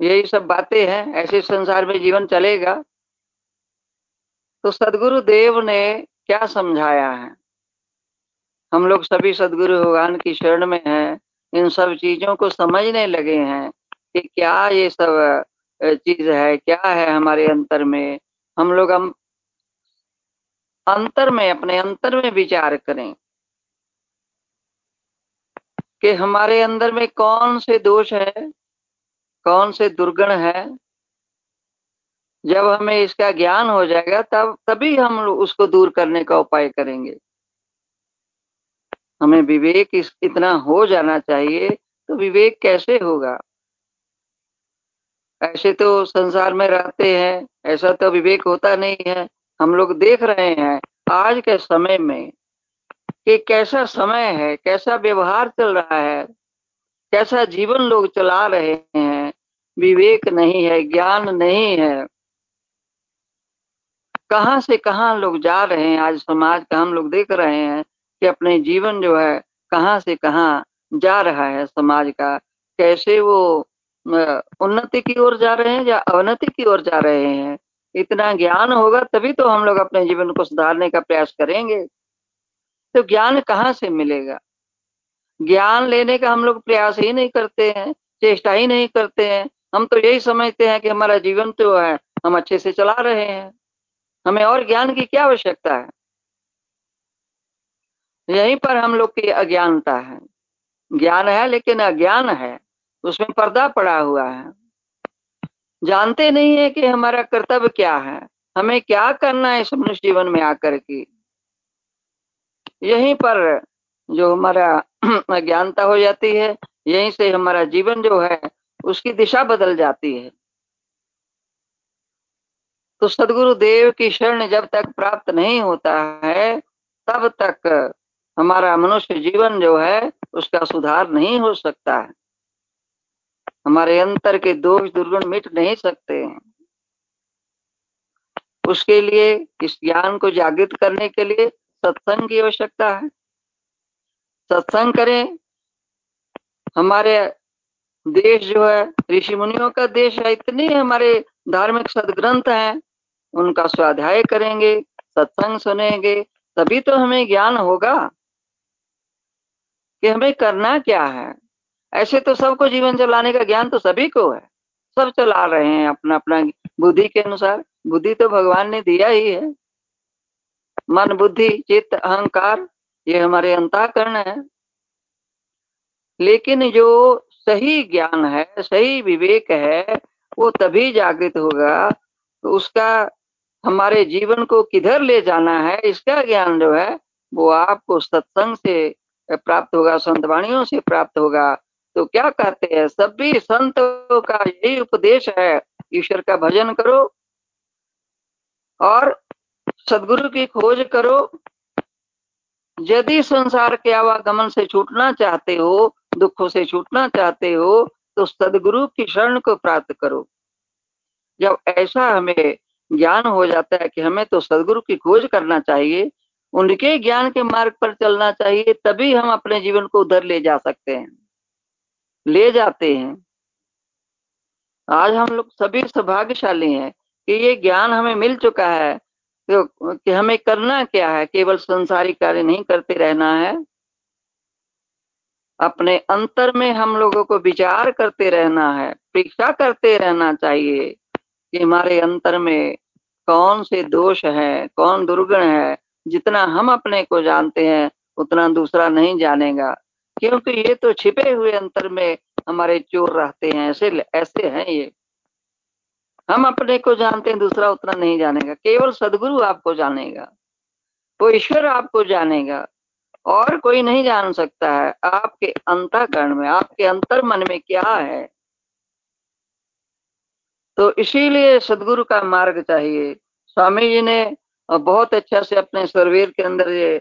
Speaker 4: यही सब बातें हैं, ऐसे संसार में जीवन चलेगा। तो सदगुरु देव ने क्या समझाया है? हम लोग सभी सदगुरु भगवान की शरण में हैं, इन सब चीज़ों को समझने लगे हैं कि क्या ये सब चीज़ है, क्या है हमारे अंतर में? हम लोग हम अंतर में, अपने अंतर में विचार करें कि हमारे अंदर में कौन से दोष है कौन से दुर्गुण है? जब हमें इसका ज्ञान हो जाएगा, तब, तभी हम उसको दूर करने का उपाय करेंगे। हमें विवेक इस, इतना हो जाना चाहिए तो विवेक कैसे होगा? ऐसे तो संसार में रहते हैं, ऐसा तो विवेक होता नहीं है। हम लोग देख रहे हैं आज के समय में कि कैसा समय है, कैसा व्यवहार चल रहा है, कैसा जीवन लोग चला रहे हैं। विवेक नहीं है, ज्ञान नहीं है। कहाँ से कहाँ लोग जा रहे हैं? आज समाज का हम लोग देख रहे हैं कि अपने जीवन जो है, कहाँ से कहाँ जा रहा है समाज का। कैसे वो उन्नति की ओर जा रहे हैं या अवनति की ओर जा रहे हैं? इतना ज्ञान होगा तभी तो हम लोग अपने जीवन को सुधारने का प्रयास करेंगे। तो ज्ञान कहाँ से मिलेगा? ज्ञान लेने का हम लोग प्रयास ही नहीं करते हैं, चेष्टा ही नहीं करते हैं। हम तो यही समझते हैं कि हमारा जीवन तो है, हम अच्छे से चला रहे हैं। हमें और ज्ञान की क्या आवश्यकता है? यहीं पर हम लोग की अज्ञानता है। ज्ञान है लेकिन अज्ञान है, उसमें पर्दा पड़ा हुआ है। जानते नहीं है कि हमारा कर्तव्य क्या है, हमें क्या करना है इस मनुष्य जीवन में आकर के। यहीं पर जो हमारा अज्ञानता हो जाती है, यहीं से हमारा जीवन जो है उसकी दिशा बदल जाती है। तो सदगुरु देव की शरण जब तक प्राप्त नहीं होता है, तब तक हमारा मनुष्य जीवन जो है, उसका सुधार नहीं हो सकता है। हमारे अंतर के दोष दुर्गुण मिट नहीं सकते हैं। उसके लिए, इस ज्ञान को जागृत करने के लिए सत्संग की आवश्यकता है। सत्संग करें। हमारे देश जो है, ऋषि मुनियों का देश है, इतने हमारे धार्मिक सदग्रंथ हैं, उनका स्वाध्याय करेंगे, सत्संग सुनेंगे, तभी तो हमें ज्ञान होगा कि हमें करना क्या है। ऐसे तो सबको जीवन चलाने का ज्ञान तो सभी को है। सब चला रहे हैं अपना अपना बुद्धि के अनुसार। बुद्धि तो भगवान ने दिया ही है। मन, बुद्धि, चित्त, अहंकार, ये हमारे अंताकरण है। लेकिन जो सही ज्ञान है, सही विवेक है, वो तभी जागृत होगा। तो उसका हमारे जीवन को किधर ले जाना है, इसका ज्ञान जो है, वो आपको सत्संग से प्राप्त होगा, संतवाणियों से प्राप्त होगा। तो क्या कहते हैं सभी संतों का यही उपदेश है, ईश्वर का भजन करो और सदगुरु की खोज करो। यदि संसार के आवागमन से छूटना चाहते हो दुखों से छूटना चाहते हो तो सदगुरु की शरण को प्राप्त करो। जब ऐसा हमें ज्ञान हो जाता है कि हमें तो सदगुरु की खोज करना चाहिए, उनके ज्ञान के मार्ग पर चलना चाहिए, तभी हम अपने जीवन को उधर ले जा सकते हैं, ले जाते हैं। आज हम लोग सभी सौभाग्यशाली हैं कि ये ज्ञान हमें मिल चुका है तो कि हमें करना क्या है? केवल संसारी कार्य नहीं करते रहना है। अपने अंतर में हम लोगों को विचार करते रहना है, परीक्षा करते रहना चाहिए कि हमारे अंतर में कौन से दोष है, कौन दुर्गुण है। जितना हम अपने को जानते हैं, उतना दूसरा नहीं जानेगा। क्योंकि ये तो छिपे हुए अंतर में हमारे चोर रहते हैं, ऐसे ऐसे हैं ये। हम अपने को जानते हैं, दूसरा उतना नहीं जानेगा। केवल सदगुरु आपको जानेगा। वो ईश्वर आपको जानेगा। और कोई नहीं जान सकता है। आपके अंतकरण में, आपके अंतर मन में क्या है? तो इसीलिए सदगुरु का मार्ग चाहिए। स्वामी जी ने बहुत अच्छा से अपने सरवीर के अंदर ये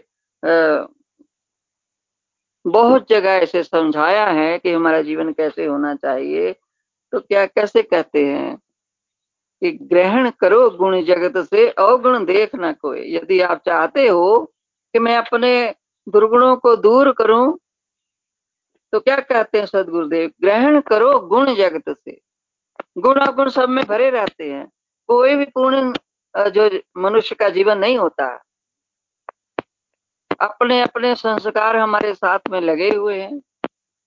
Speaker 4: बहुत जगह ऐसे समझाया है कि हमारा जीवन कैसे होना चाहिए। तो क्या, कैसे कहते हैं कि ग्रहण करो गुण जगत से, अवगुण देखना कोई। यदि आप चाहते हो कि मैं अपने दुर्गुणों को दूर करूँ। तो क्या कहते हैं सदगुरुदेव? ग्रहण करो गुण जगत से। गुण अगुण सब में भरे रहते हैं। कोई भी पूर्ण जो मनुष्य का जीवन नहीं होता। अपने अपने संस्कार हमारे साथ में लगे हुए हैं।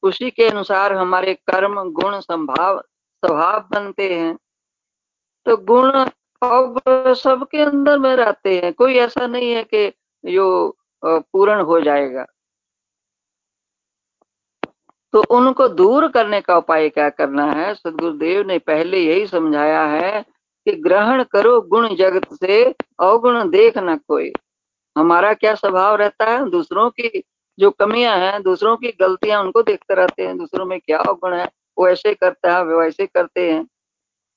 Speaker 4: उसी के अनुसार हमारे कर्म, गुण, संभाव, स्वभाव बनते हैं। तो गुण सबके अंदर में रहते हैं। कोई ऐसा नहीं है कि जो पूर्ण हो जाएगा। तो उनको दूर करने का उपाय क्या करना है? सदगुरुदेव ने पहले यही समझाया है कि ग्रहण करो गुण जगत से अवगुण देख न कोई। हमारा क्या स्वभाव रहता है? दूसरों की जो कमियाँ हैं, दूसरों की गलतियाँ उनको देखते रहते हैं। दूसरों में क्या अवगुण है? वो ऐसे करता है वैसे करते हैं।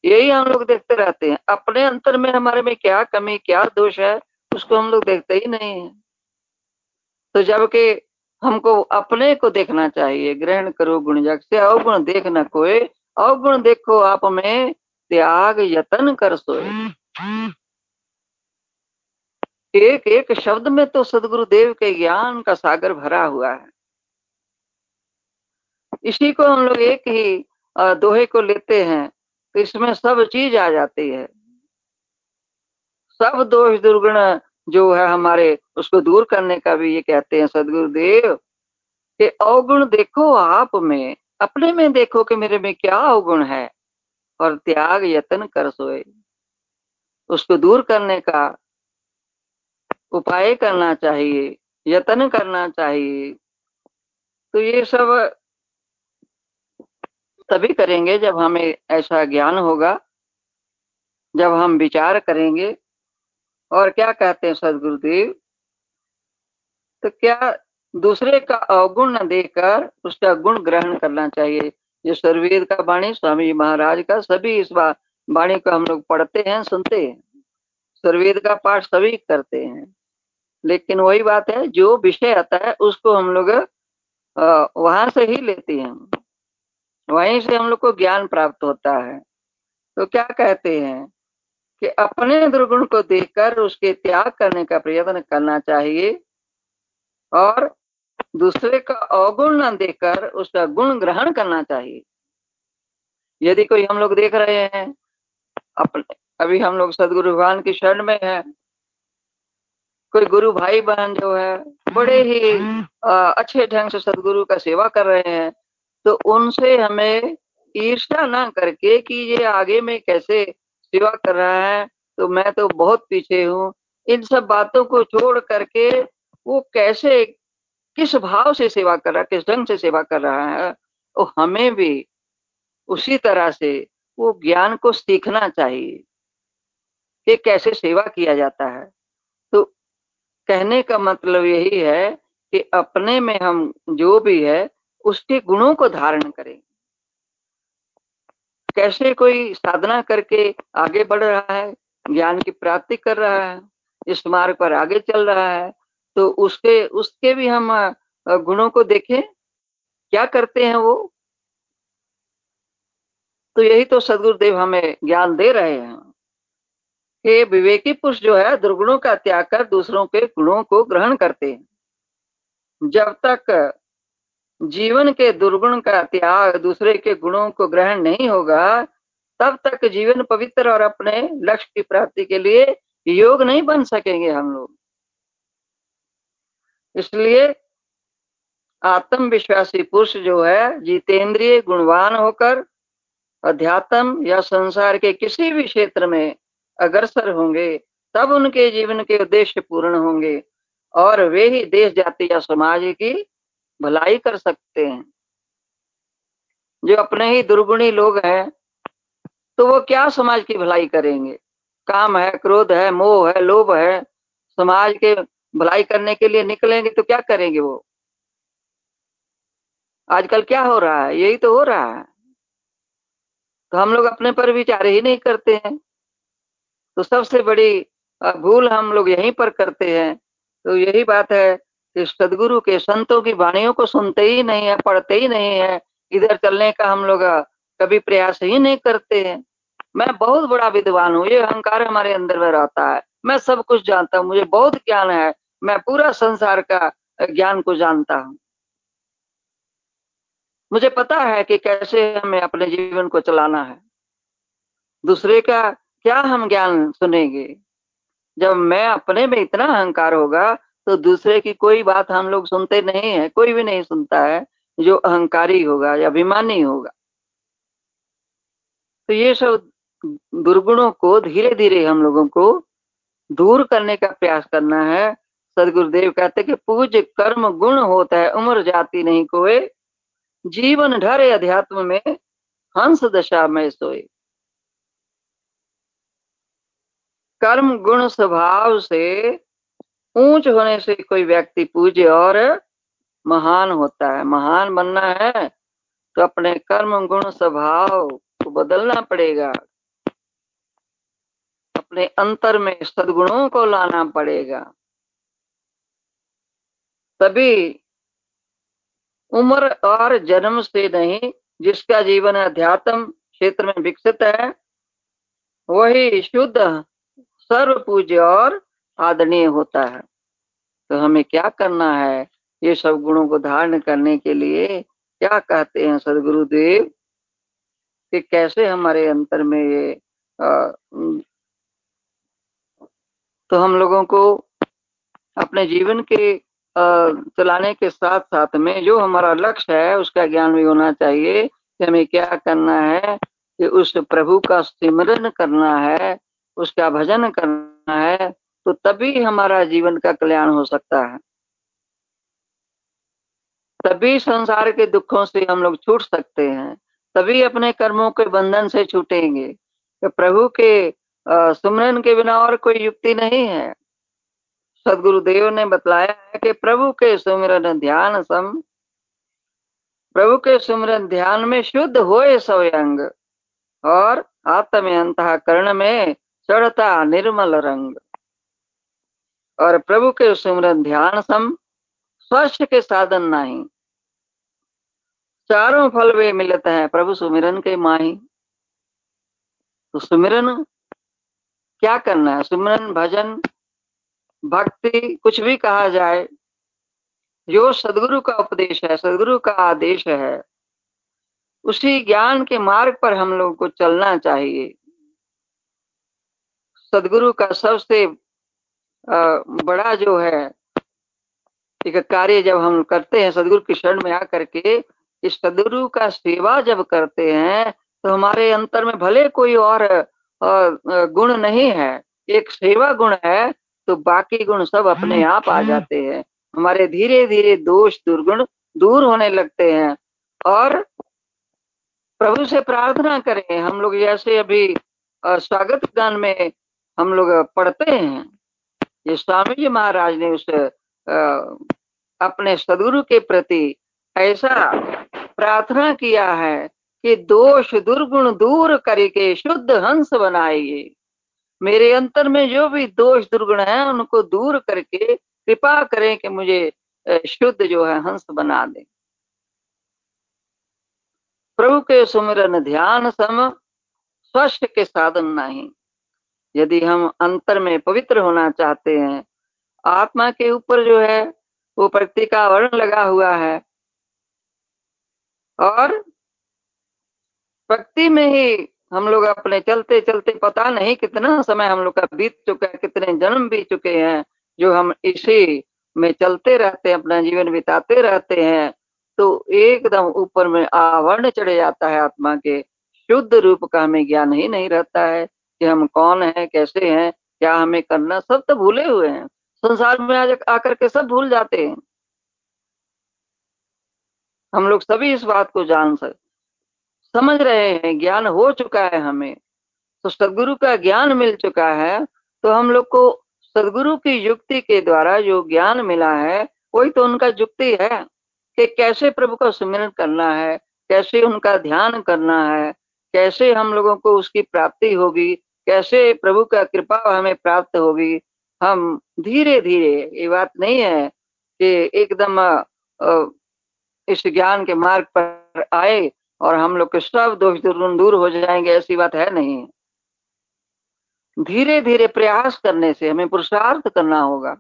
Speaker 4: यही हम लोग देखते रहते हैं। अपने अंतर में हमारे में क्या कमी, क्या दोष है, उसको हम लोग देखते ही नहीं है। तो जबकि हमको अपने को देखना चाहिए, ग्रहण करो गुण जग से, अवगुण देखना कोई अवगुण देखो आप में, त्याग यतन कर सोए। एक एक शब्द में तो सदगुरु देव के ज्ञान का सागर भरा हुआ है। इसी को हम लोग एक ही दोहे को लेते हैं तो इसमें सब चीज़ आ जाती है। सब दोष दुर्गुण जो है हमारे उसको दूर करने का भी ये कहते हैं, सदगुरुदेव, कि अवगुण देखो आप में, अपने में देखो कि मेरे में क्या अवगुण है, और त्याग यत्न कर सोए। उसको दूर करने का उपाय करना चाहिए, यत्न करना चाहिए। तो ये सब तभी करेंगे जब हमें ऐसा ज्ञान होगा, जब हम विचार करेंगे। और क्या कहते हैं, सदगुरुदेव? तो क्या दूसरे का अवगुण न देकर उसका गुण ग्रहण करना चाहिए? ये सर्वेद का वाणी, स्वामी महाराज का, सभी इस वाणी को हम लोग पढ़ते हैं, सुनते हैं। सर्वेद का पाठ सभी करते हैं। लेकिन वही बात है, जो विषय आता है, उसको हम लोग वहाँ से ही लेते हैं। वहीं से हम लोग को ज्ञान प्राप्त होता है। तो क्या कहते हैं कि अपने दुर्गुण को देखकर उसके त्याग करने का प्रयत्न करना चाहिए। और दूसरे का अवगुण न देकर उसका गुण ग्रहण करना चाहिए। यदि कोई हम लोग देख रहे हैं अपने अभी हम लोग सदगुरु भगवान की शरण में है कोई गुरु भाई बहन जो है बड़े ही आ, अच्छे ढंग से सदगुरु का सेवा कर रहे हैं तो उनसे हमें ईर्ष्या ना करके कि ये आगे में कैसे सेवा कर रहा है तो मैं तो बहुत पीछे हूँ। इन सब बातों को छोड़ करके वो कैसे, किस भाव से सेवा कर रहा है, किस ढंग से सेवा कर रहा है वो हमें भी उसी तरह से वो ज्ञान को सीखना चाहिए कि कैसे सेवा किया जाता है। तो कहने का मतलब यही है कि अपने में हम जो भी है, उसके गुणों को धारण करें। कैसे कोई साधना करके आगे बढ़ रहा है, ज्ञान की प्राप्ति कर रहा है, इस मार्ग पर आगे चल रहा है तो उसके उसके भी हम गुणों को देखें, क्या करते हैं वो? तो यही तो सदगुरुदेव हमें ज्ञान दे रहे हैं। कि विवेकी पुरुष जो है, दुर्गुणों का त्याग कर दूसरों के गुणों को ग्रहण करते हैं। जब तक जीवन के दुर्गुण का त्याग दूसरे के गुणों को ग्रहण नहीं होगा, तब तक जीवन पवित्र और अपने लक्ष्य की प्राप्ति के लिए योग नहीं बन सकेंगे हम लोग। इसलिए आत्मविश्वासी पुरुष जो है, जितेंद्रिय गुणवान होकर अध्यात्म या संसार के किसी भी क्षेत्र में अग्रसर होंगे, तब उनके जीवन के उद्देश्य पूर्ण होंगे और वे ही देश, जाति या समाज की भलाई कर सकते हैं। जो अपने ही दुर्गुणी लोग हैं तो वो क्या समाज की भलाई करेंगे? काम है, क्रोध है, मोह है, लोभ है, समाज के भलाई करने के लिए निकलेंगे तो क्या करेंगे वो? आजकल क्या हो रहा है? यही तो हो रहा है। तो हम लोग अपने पर विचार ही नहीं करते हैं। तो सबसे बड़ी भूल हम लोग यहीं पर करते हैं। तो यही बात है कि सदगुरु के संतों की वाणियों को सुनते ही नहीं है, पढ़ते ही नहीं है। इधर चलने का हम लोग कभी प्रयास ही नहीं करते हैं। मैं बहुत बड़ा विद्वान हूँ। ये अहंकार हमारे अंदर में रहता है। मैं सब कुछ जानता हूँ। मुझे बहुत ज्ञान है। मैं पूरा संसार का ज्ञान को जानता हूँ। मुझे पता है कि कैसे हमें अपने जीवन को चलाना है। दूसरे का क्या हम ज्ञान सुनेंगे? जब मैं अपने में इतना अहंकार होगा तो दूसरे की कोई बात हम लोग सुनते नहीं है, कोई भी नहीं सुनता है, जो अहंकारी होगा या अभिमानी होगा। तो ये सब दुर्गुणों को धीरे धीरे हम लोगों को दूर करने का प्रयास करना है सदगुरुदेव कहते कि पूज कर्म गुण होता है, उम्र जाती नहीं कोई, जीवन ढरे अध्यात्म में, हंस दशा में सोए। कर्म गुण स्वभाव से ऊंच होने से कोई व्यक्ति पूज्य और महान होता है। महान बनना है तो अपने कर्म गुण स्वभाव को बदलना पड़ेगा। अपने अंतर में सदगुणों को लाना पड़ेगा। तभी उम्र और जन्म से नहीं, जिसका जीवन अध्यात्म क्षेत्र में विकसित है, वही शुद्ध सर्व पूज्य और आदरणीय होता है। तो हमें क्या करना है? ये सब गुणों को धारण करने के लिए क्या कहते हैं सदगुरुदेव? कि कैसे हमारे अंतर में ये तो हम लोगों को अपने जीवन के चलाने के साथ साथ में जो हमारा लक्ष्य है, उसका ज्ञान भी होना चाहिए कि हमें क्या करना है, कि उस प्रभु का सिमरन करना है, उसका भजन करना है तो तभी हमारा जीवन का कल्याण हो सकता है। तभी संसार के दुखों से हम लोग छूट सकते हैं, तभी अपने कर्मों के बंधन से छूटेंगे। कि प्रभु के सुमरन के बिना और कोई युक्ति नहीं है। सदगुरुदेव ने बतलाया है कि प्रभु के सुमरन ध्यान सम, प्रभु के सुमरन ध्यान में शुद्ध होए स्वयंग और आत्म अंत कर्ण में चढ़ता निर्मल रंग। और प्रभु के सुमरन ध्यान सम स्वस्थ के साधन नहीं। चारों फल वे मिलते हैं प्रभु सुमिरन के माही। तो सुमिरन, क्या करना है? सुमिरन भजन भक्ति कुछ भी कहा जाए, जो सदगुरु का उपदेश है, सदगुरु का आदेश है, उसी ज्ञान के मार्ग पर हम लोग को चलना चाहिए। सदगुरु का सबसे बड़ा जो है, एक कार्य जब हम करते हैं, सदगुरु की शरण में आकर के इस सदगुरु का सेवा जब करते हैं तो हमारे अंतर में भले कोई और गुण नहीं है, एक सेवा गुण है तो बाकी गुण सब अपने आप आ जाते हैं। हमारे धीरे धीरे दोष दुर्गुण दूर होने लगते हैं। और प्रभु से प्रार्थना करें। हम लोग जैसे अभी स्वागत गान में हम लोग पढ़ते हैं। ये स्वामी जी महाराज ने उस अपने सदगुरु के प्रति ऐसा प्रार्थना किया है कि दोष दुर्गुण दूर करके शुद्ध हंस बनाइए। मेरे अंतर में जो भी दोष दुर्गुण है, उनको दूर करके कृपा करें कि मुझे शुद्ध जो है, हंस बना दे। प्रभु के सुमिरन ध्यान सम, स्वस्थ के साधन नहीं। यदि हम अंतर में पवित्र होना चाहते हैं, आत्मा के ऊपर जो है, वो प्रकृति का वर्ण लगा हुआ है। और, भक्ति में ही हम लोग अपने चलते चलते पता नहीं कितना समय हम लोग का बीत चुका है, कितने जन्म बीत चुके हैं, जो हम इसी में चलते रहते हैं, अपना जीवन बिताते रहते हैं तो एकदम ऊपर में आवरण चढ़े जाता है आत्मा के। शुद्ध रूप का हमें ज्ञान ही नहीं रहता है कि हम कौन है, कैसे हैं, क्या हमें करना, सब तो भूले हुए हैं। संसार में आज आकर के सब भूल जाते हैं। हम लोग सभी इस बात को जान सकते समझ रहे हैं, ज्ञान हो चुका है हमें। तो सदगुरु का ज्ञान मिल चुका है तो हम लोग को सदगुरु की युक्ति के द्वारा जो ज्ञान मिला है, वही तो उनका युक्ति है कि कैसे प्रभु का सुमिरन करना है, कैसे उनका ध्यान करना है, कैसे हम लोगों को उसकी प्राप्ति होगी, कैसे प्रभु का कृपा हमें प्राप्त होगी। हम धीरे धीरे ये बात नहीं है कि एकदम इस ज्ञान के मार्ग पर आए और हम लोग के सब दोष दूर हो जाएँगे, ऐसी बात है नहीं। धीरे धीरे प्रयास करने से हमें पुरुषार्थ करना होगा,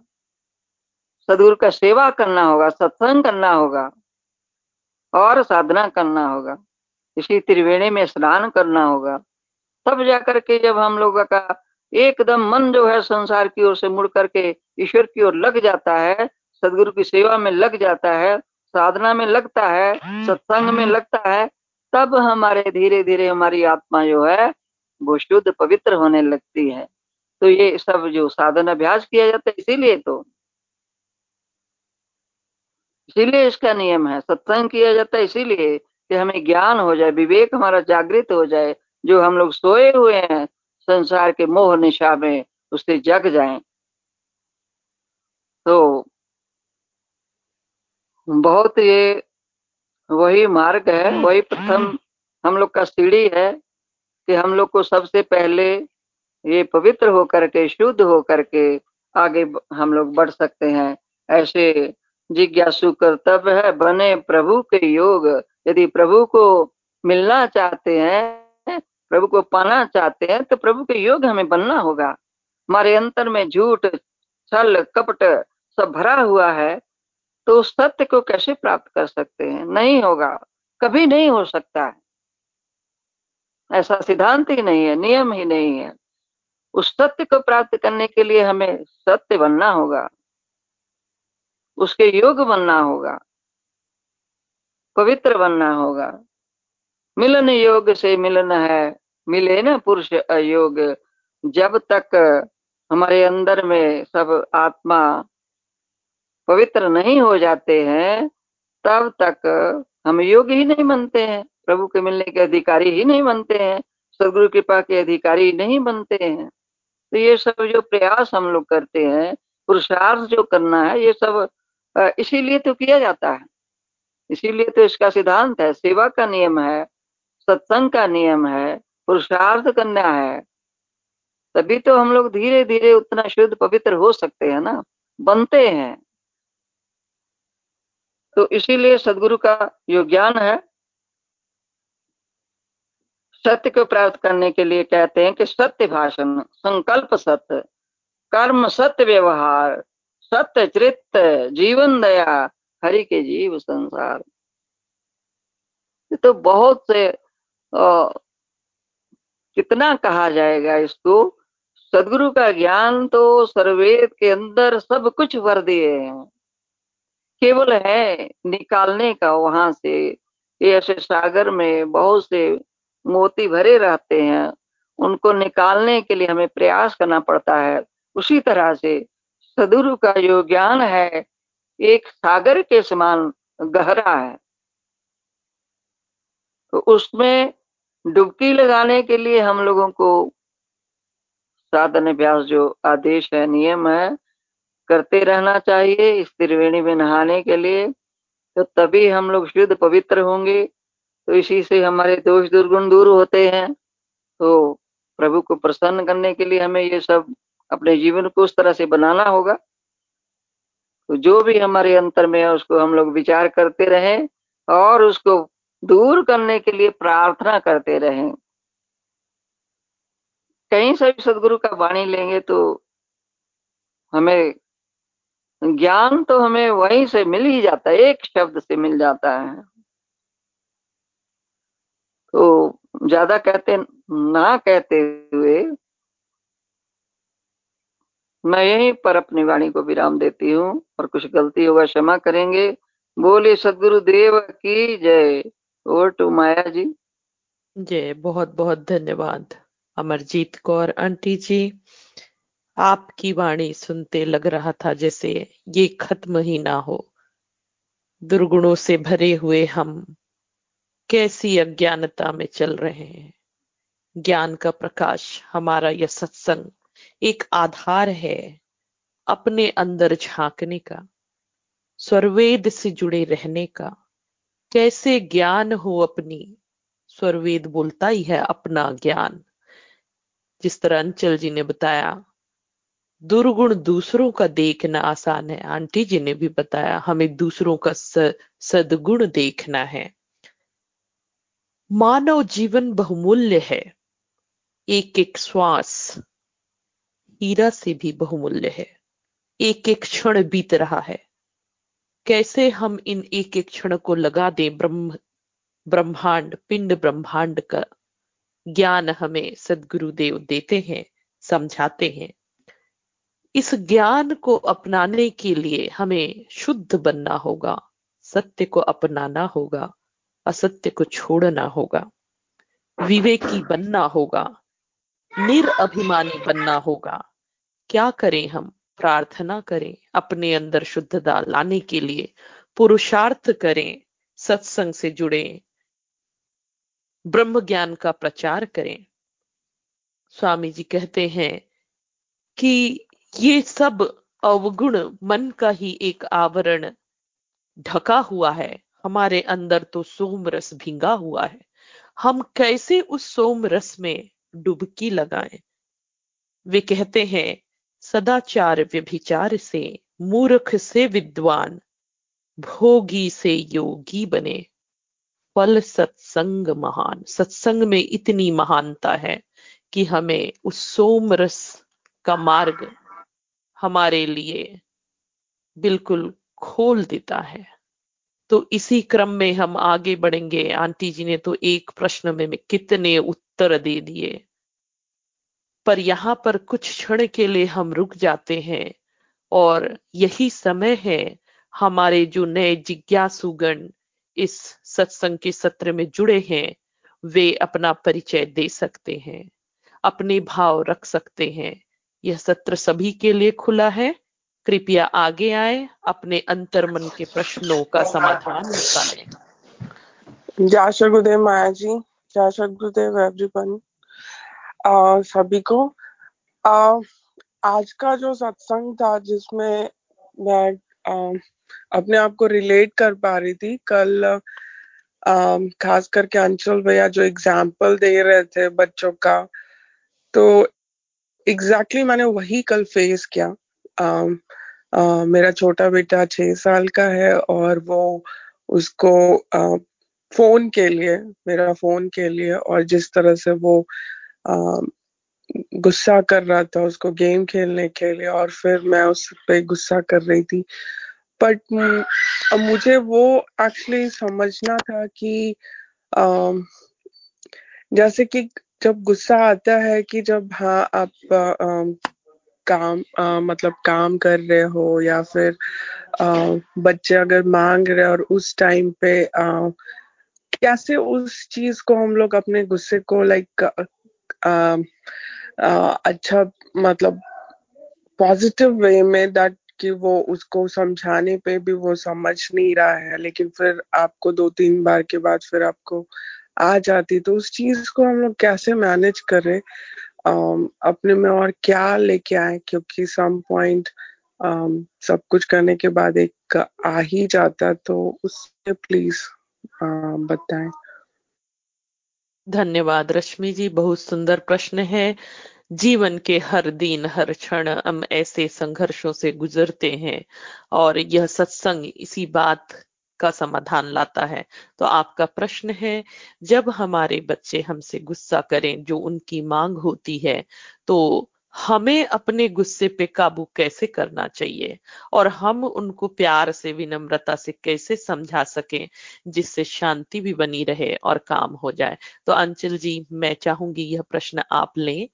Speaker 4: सदगुरु का सेवा करना होगा, सत्संग करना होगा, और साधना करना होगा, इसी त्रिवेणी में स्नान करना होगा। तब जाकर के जब हम लोग का एकदम मन जो है संसार की ओर से मुड़ करके ईश्वर की ओर लग जाता है, सदगुरु की सेवा में लग जाता है, साधना में लगता है, सत्संग में लगता है तब हमारे धीरे धीरे हमारी आत्मा जो है, वो शुद्ध, पवित्र होने लगती है। तो ये सब जो साधन अभ्यास किया जाता है, इसीलिए तो। इसीलिए इसका नियम है, सत्संग किया जाता है, इसीलिए कि हमें ज्ञान हो जाए, विवेक हमारा जागृत हो जाए, जो हम लोग सोए हुए हैं, संसार के मोह निशा में उससे जग जाएँ। तो बहुत ये वही मार्ग है वही प्रथम हम लोग का सीढ़ी है कि हम लोग को सबसे पहले ये पवित्र होकर के शुद्ध होकर के आगे हम लोग बढ़ सकते हैं। ऐसे जिज्ञासु कर्तव्य है बने प्रभु के योग। यदि प्रभु को मिलना चाहते हैं प्रभु को पाना चाहते हैं तो प्रभु के योग हमें बनना होगा। हमारे अंतर में झूठ छल कपट सब भरा हुआ है। तो उस सत्य को कैसे प्राप्त कर सकते हैं? नहीं होगा। कभी नहीं हो सकता है। ऐसा सिद्धांत ही नहीं है, नियम ही नहीं है। उस सत्य को प्राप्त करने के लिए हमें सत्य बनना होगा। उसके योग बनना होगा। पवित्र बनना होगा। मिलन योग से मिलन है। मिले ना पुरुष अयोग। जब तक हमारे अंदर में सब आत्मा पवित्र नहीं हो जाते हैं, तब तक हम योग ही नहीं बनते हैं। प्रभु के मिलने के अधिकारी ही नहीं बनते हैं, सदगुरु कृपा के अधिकारी नहीं बनते हैं। तो ये सब जो प्रयास हम लोग करते हैं, पुरुषार्थ जो करना है, ये सब इसीलिए तो किया जाता है। इसीलिए तो इसका सिद्धांत है, सेवा का नियम है, सत्संग का नियम है, पुरुषार्थ करना है। तभी तो हम लोग धीरे धीरे उतना शुद्ध पवित्र हो सकते हैं ना, बनते हैं। तो इसीलिए सदगुरु का जो ज्ञान है सत्य को प्राप्त करने के लिए कहते हैं कि सत्य भाषण संकल्प सत्य कर्म सत्य व्यवहार सत्य चरित जीवन दया हरि के जीव संसार। तो बहुत से आ, कितना कहा जाएगा इसको सदगुरु का ज्ञान तो सर्वेद के अंदर सब कुछ भर दिए हैं। केवल है निकालने का वहाँ से। ऐसे सागर में बहुत से मोती भरे रहते हैं। उनको निकालने के लिए हमें प्रयास करना पड़ता है। उसी तरह से सदुरु का जो ज्ञान है, एक सागर के समान गहरा है। तो उसमें डुबकी लगाने के लिए हम लोगों को साधन अभ्यास जो आदेश है, नियम है करते रहना चाहिए, इस त्रिवेणी में नहाने के लिए तो तभी हम लोग शुद्ध पवित्र होंगे। तो इसी से हमारे दोष दुर्गुण दूर होते हैं। तो प्रभु को प्रसन्न करने के लिए हमें ये सब अपने जीवन को उस तरह से बनाना होगा। तो जो भी हमारे अंतर में है, उसको हम लोग विचार करते रहें और उसको दूर करने के लिए प्रार्थना करते रहें। कहीं से भी सदगुरु का वाणी लेंगे तो हमें ज्ञान तो हमें वहीं से मिल ही जाता है, एक शब्द से मिल जाता है। तो ज़्यादा कहते, ना कहते हुए मैं यहीं पर अपनी वाणी को विराम देती हूँ और कुछ गलती होगा क्षमा करेंगे। बोले सदगुरु देव की जय। Over to Maya ji.
Speaker 1: जय बहुत बहुत धन्यवाद, अमरजीत कौर आंटी जी। आपकी वाणी सुनते लग रहा था जैसे ये खत्म ही ना हो। दुर्गुणों से भरे हुए हम कैसी अज्ञानता में चल रहे हैं। ज्ञान का प्रकाश हमारा यह सत्संग एक आधार है अपने अंदर झांकने का, स्वरवेद से जुड़े रहने का। कैसे ज्ञान हो अपनी, स्वरवेद बोलता ही है अपना ज्ञान। जिस तरह अंचल जी ने बताया दुर्गुण दूसरों का देखना आसान है। आंटी जी ने भी बताया, हमें दूसरों का सदगुण देखना है। मानव जीवन बहुमूल्य है। एक एक श्वास हीरा से भी बहुमूल्य है। एक एक क्षण बीत रहा है। कैसे हम इन एक एक क्षण को लगा दें? ब्रह्म, ब्रह्मांड, पिंड ब्रह्मांड का ज्ञान हमें सदगुरुदेव देते हैं, समझाते हैं। इस ज्ञान को अपनाने के लिए हमें शुद्ध बनना होगा, सत्य को अपनाना होगा, असत्य को छोड़ना होगा, विवेकी बनना होगा निरअभिमानी बनना होगा। क्या करें हम? प्रार्थना करें अपने अंदर शुद्धता लाने के लिए, पुरुषार्थ करें, सत्संग से जुड़े, ब्रह्म ज्ञान का प्रचार करें। स्वामी जी कहते हैं कि ये सब अवगुण मन का ही एक आवरण ढका हुआ है। हमारे अंदर तो सोम रस भिंगा हुआ है। हम कैसे उस सोम रस में डुबकी लगाएँ? वे कहते हैं, सदाचार व्यभिचार से मूर्ख से विद्वान, भोगी से योगी बने। फल सत्संग महान। सत्संग में इतनी महानता है कि हमें उस सोम रस का मार्ग हमारे लिए बिल्कुल खोल देता है। तो इसी क्रम में हम आगे बढ़ेंगे। आंटी जी ने तो एक प्रश्न में कितने उत्तर दे दिए। पर यहाँ पर कुछ क्षण के लिए हम रुक जाते हैं और यही समय है हमारे जो नए जिज्ञासुगण इस सत्संग के सत्र में जुड़े हैं, वे अपना परिचय दे सकते हैं, अपने भाव रख सकते हैं। यह सत्र सभी के लिए खुला है। कृपया आगे आए अपने अंतर मन के प्रश्नों का समाधान निकालें
Speaker 5: जय गुरुदेव माया जी जय गुरुदेव एवरीवन। सभी को आ, आज का जो सत्संग था जिसमें मैं आ, अपने आप को रिलेट कर पा रही थी कल खास करके अंचल भैया जो एग्ज़ाम्पल दे रहे थे बच्चों का तो एग्जैक्टली exactly मैंने वही कल फेस किया। आ, आ, मेरा छोटा बेटा छह साल का है और वो उसको आ, फ़ोन के लिए मेरा फ़ोन के लिए और जिस तरह से वो गुस्सा कर रहा था उसको गेम खेलने के लिए और फिर मैं उस पर गुस्सा कर रही थी। बट मुझे वो एक्चुअली समझना था कि आ, जैसे कि जब गुस्सा आता है कि जब हाँ आप आ, आ, काम आ, मतलब काम कर रहे हो या फिर आ, बच्चे अगर मांग रहे और उस टाइम पे आ, कैसे उस चीज़ को हम लोग अपने गुस्से को लाइक अच्छा मतलब पॉजिटिव वे में दैट कि वो उसको समझाने पे भी वो समझ नहीं रहा है लेकिन फिर आपको दो तीन बार के बाद फिर आपको आ जाती। तो उस चीज़ को हम लोग कैसे मैनेज करें? अपने में और क्या लेके आए? क्योंकि सम पॉइंट सब कुछ करने के बाद एक आ ही जाता तो उससे प्लीज़ uh, बताएँ।
Speaker 1: धन्यवाद रश्मि जी। बहुत सुंदर प्रश्न है। जीवन के हर दिन हर क्षण हम ऐसे संघर्षों से गुजरते हैं और यह सत्संग इसी बात का समाधान लाता है। तो आपका प्रश्न है, जब हमारे बच्चे हमसे गुस्सा करें, जो उनकी मांग होती है तो हमें अपने गुस्से पे काबू कैसे करना चाहिए? और हम उनको प्यार से, विनम्रता से कैसे समझा सकें, जिससे शांति भी बनी रहे और काम हो जाए? तो अंचल जी, मैं चाहूँगी यह प्रश्न आप लें।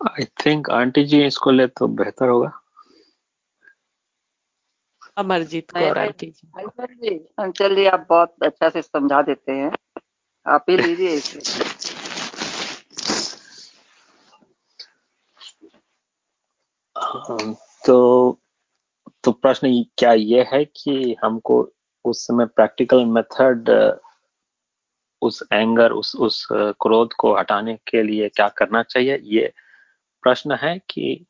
Speaker 3: आई थिंक आंटी जी इसको ले तो बेहतर होगा।
Speaker 1: अमरजीत कौर आंटी जी।
Speaker 4: अंचल जी आप बहुत अच्छा से समझा देते हैं। आप ही लीजिए इसे।
Speaker 3: तो तो प्रश्न क्या ये है कि हमको उस समय प्रैक्टिकल मेथड उस एंगर उस उस क्रोध को हटाने के लिए क्या करना चाहिए? ये प्रश्न है कि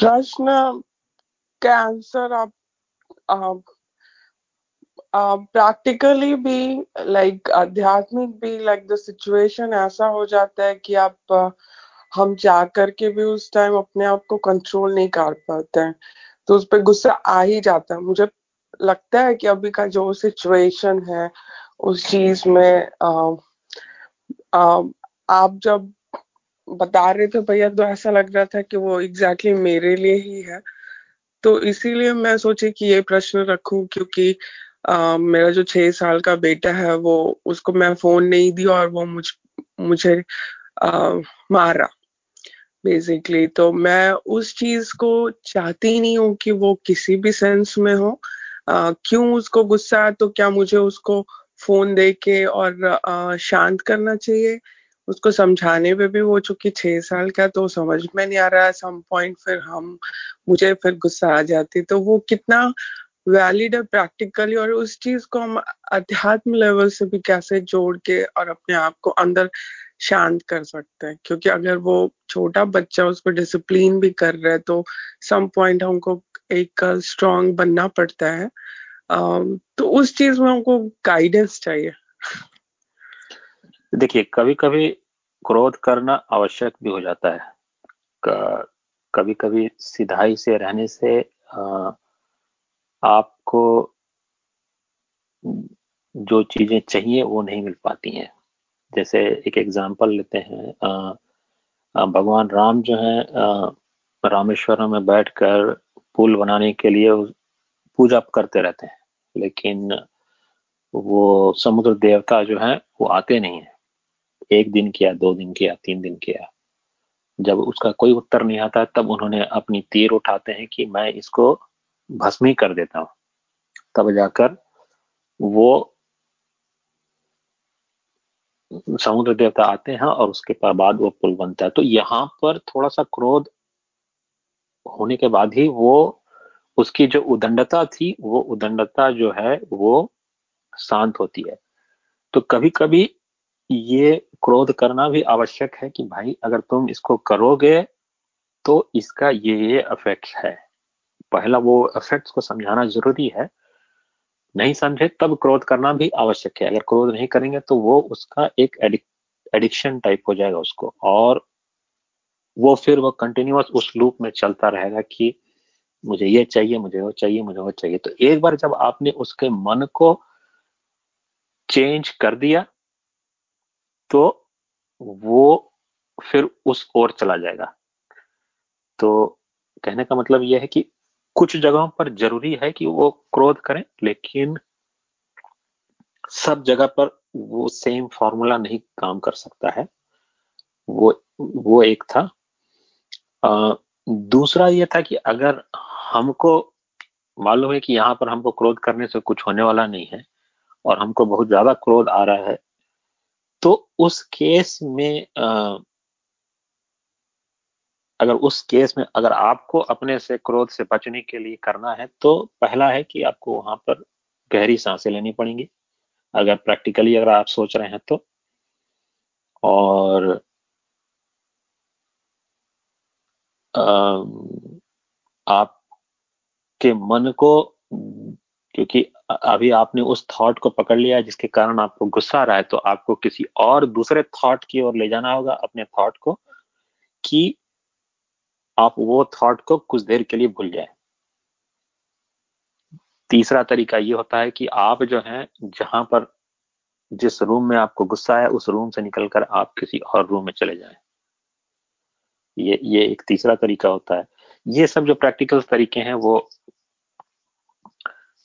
Speaker 5: प्रश्न का आंसर आप, प्रैक्टिकली भी लाइक आध्यात्मिक भी लाइक द सिचुएशन ऐसा हो जाता है कि आप हम जा करके भी उस टाइम अपने आप को कंट्रोल नहीं कर पाते हैं। तो उस पर गुस्सा आ ही जाता है। मुझे लगता है कि अभी का जो सिचुएशन है उस चीज़ में आ, आ, आप जब बता रहे थे भैया तो ऐसा लग रहा था कि वो एग्जैक्टली exactly मेरे लिए ही है। तो इसीलिए मैं सोची कि ये प्रश्न रखूँ क्योंकि आ, मेरा जो छह साल का बेटा है वो उसको मैं फ़ोन नहीं दी और वो मुझ मुझे आ, मारा बेसिकली तो मैं उस चीज़ को चाहती नहीं हूँ कि वो किसी भी सेंस में हो। क्यों उसको गुस्सा है तो क्या मुझे उसको फ़ोन दे के और शांत करना चाहिए? उसको समझाने पे भी वो चूँकि छह साल का तो समझ में नहीं आ रहा सम पॉइंट फिर हम, मुझे फिर गुस्सा आ जाती तो वो कितना वैलिड है प्रैक्टिकली और उस चीज़ को हम अध्यात्म लेवल से भी कैसे जोड़ के और अपने आप को अंदर शांत कर सकते हैं? क्योंकि अगर वो छोटा बच्चा उसको डिसिप्लिन भी कर रहा है तो सम पॉइंट हमको एक स्ट्रांग बनना पड़ता है। तो उस चीज़ में हमको गाइडेंस चाहिए।
Speaker 3: देखिए कभी कभी क्रोध करना आवश्यक भी हो जाता है। कभी कभी सिधाई से रहने से आपको जो चीज़ें चाहिए वो नहीं मिल पाती हैं। जैसे एक एग्जांपल लेते हैं भगवान राम जो है रामेश्वरम में बैठकर पुल बनाने के लिए पूजा करते रहते हैं। लेकिन वो समुद्र देवता जो है, वो आते नहीं है। एक दिन किया, दो दिन किया, तीन दिन किया। जब उसका कोई उत्तर नहीं आता, तब उन्होंने अपनी तीर उठाते हैं कि मैं इसको भस्मी कर देता हूँ। तब जाकर वो समुद्र देवता आते हैं और उसके बाद वो पुल बनता है। तो यहाँ पर थोड़ा सा क्रोध होने के बाद ही वो, उसकी जो उदंडता थी, वो उदंडता जो है, वो शांत होती है। तो कभी कभी ये क्रोध करना भी आवश्यक है कि भाई अगर तुम इसको करोगे तो इसका ये ये अफेक्ट है। पहला वो इफेक्ट्स को समझाना ज़रूरी है। नहीं समझे तब क्रोध करना भी आवश्यक है। अगर क्रोध नहीं करेंगे तो वो उसका एक एडिक्शन टाइप हो जाएगा उसको। और वो फिर वो कंटिन्यूस उस लूप में चलता रहेगा कि मुझे ये चाहिए, मुझे वो चाहिए, मुझे वो चाहिए। तो एक बार जब आपने उसके मन को चेंज कर दिया तो वो फिर उस ओर चला जाएगा। तो कहने का मतलब यह है कि कुछ जगहों पर ज़रूरी है कि वो क्रोध करें लेकिन सब जगह पर वो सेम फॉर्मूला नहीं काम कर सकता है। वो वो एक था। आ, दूसरा ये था कि अगर हमको मालूम है कि यहाँ पर हमको क्रोध करने से कुछ होने वाला नहीं है और हमको बहुत ज़्यादा क्रोध आ रहा है तो उस केस में आ, अगर उस केस में अगर आपको अपने से क्रोध से बचने के लिए करना है तो पहला है कि आपको वहाँ पर गहरी साँसें लेनी पड़ेंगी। अगर प्रैक्टिकली अगर आप सोच रहे हैं तो। और आ, आपके मन को क्योंकि अभी आपने उस थॉट को पकड़ लिया जिसके कारण आपको गुस्सा आ रहा है तो आपको किसी और दूसरे थॉट की ओर ले जाना होगा अपने थॉट को कि आप वो थॉट को कुछ देर के लिए भूल जाए। तीसरा तरीका ये होता है कि आप जो है, जहाँ पर जिस रूम में आपको गुस्सा है उस रूम से निकलकर आप किसी और रूम में चले जाएँ। ये ये एक तीसरा तरीका होता है। ये सब जो प्रैक्टिकल तरीके हैं, वो